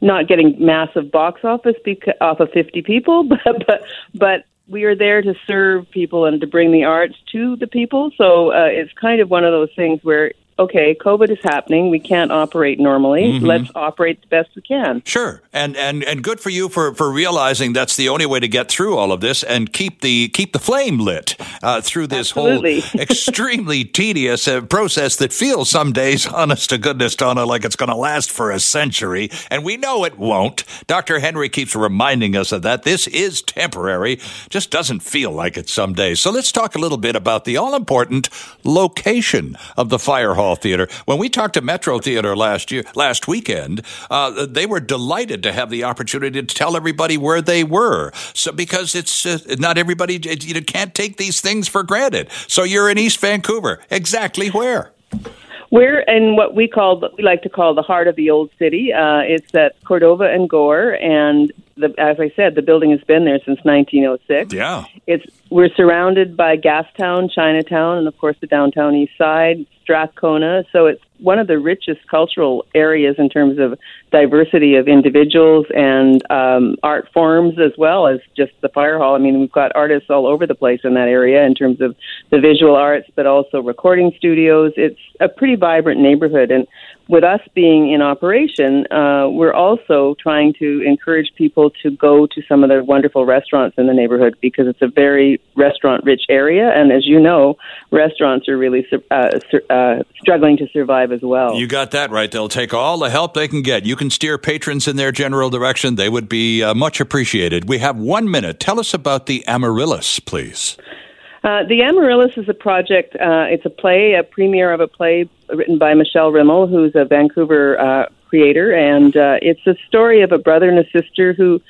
Not getting massive box office beca- off of 50 people, [LAUGHS] but but but we are there to serve people and to bring the arts to the people. So uh, it's kind of one of those things where okay, COVID is happening. We can't operate normally. Mm-hmm. Let's operate the best we can. Sure, and and and good for you for for realizing that's the only way to get through all of this and keep the keep the flame lit uh, through this Absolutely. whole [LAUGHS] extremely tedious uh, process that feels some days, [LAUGHS] honest to goodness, Donna, like it's going to last for a century, and we know it won't. Dr. Henry keeps reminding us of that. This is temporary, just doesn't feel like it some days. So let's talk a little bit about the all important location of the Fire Hall Theater. When we talked to Metro Theater last year, last weekend, uh, they were delighted to have the opportunity to tell everybody where they were. So because it's uh, not everybody you can't take these things for granted. So you're in East Vancouver. Exactly where? We're in what we call we like to call the heart of the old city. Uh, it's at Cordova and Gore, and the, as I said, the building has been there since 1906. Yeah, it's we're surrounded by Gastown, Chinatown, and of course the downtown east side, Strathcona. So it's one of the richest cultural areas in terms of diversity of individuals and um, art forms, as well as just the fire hall. I mean, we've got artists all over the place in that area in terms of the visual arts, but also recording studios. It's a pretty vibrant neighborhood, and with us being in operation, uh, we're also trying to encourage people to go to some of the wonderful restaurants in the neighborhood because it's a very restaurant rich area. And as you know, restaurants are really uh, uh, struggling to survive as well. You got that right. They'll take all the help they can get. You can steer patrons in their general direction, they would be uh, much appreciated. We have one minute. Tell us about the Amaryllis, please. Uh, the Amaryllis is a project. Uh, it's a play, a premiere of a play written by Michele Riml, who's a Vancouver uh, creator, and uh, it's a story of a brother and a sister who,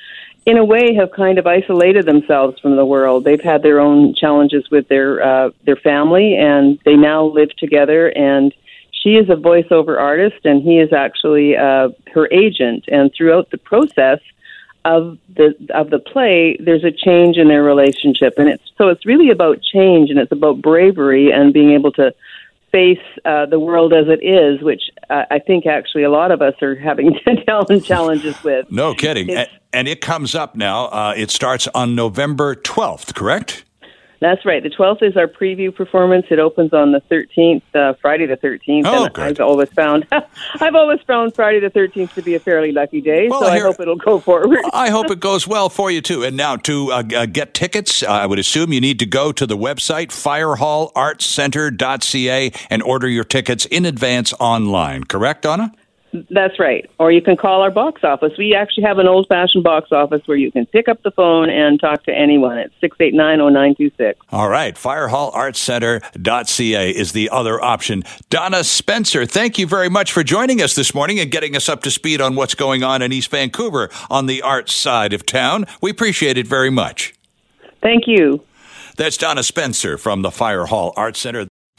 in a way, have kind of isolated themselves from the world. They've had their own challenges with their uh, their family, and they now live together. And she is a voiceover artist, and he is actually uh, her agent. And throughout the process of the of the play, there's a change in their relationship, and it's so it's really about change, and it's about bravery and being able to face uh, the world as it is, which uh, I think actually a lot of us are having [LAUGHS] challenges with. No kidding, and, and, it comes up now. Uh, it starts on November twelfth, correct? That's right. The 12th is our preview performance. It opens on the 13th, uh, Friday the 13th. Oh, and good. I've always found [LAUGHS] I've always found Friday the 13th to be a fairly lucky day. Well, so I, hope it'll go forward. I hope [LAUGHS] it goes well for you too. And now to uh, uh, get tickets, uh, I would assume you need to go to the website firehallartscenter.ca and order your tickets in advance online. Correct, Donna? That's right. Or you can call our box office. We actually have an old fashioned box office where you can pick up the phone and talk to anyone at 689 0926. All right. Firehallartscenter.ca is the other option. Donna Spencer, thank you very much for joining us this morning and getting us up to speed on what's going on in East Vancouver on the arts side of town. We appreciate it very much. Thank you. That's Donna Spencer from the Fire Hall Arts Center.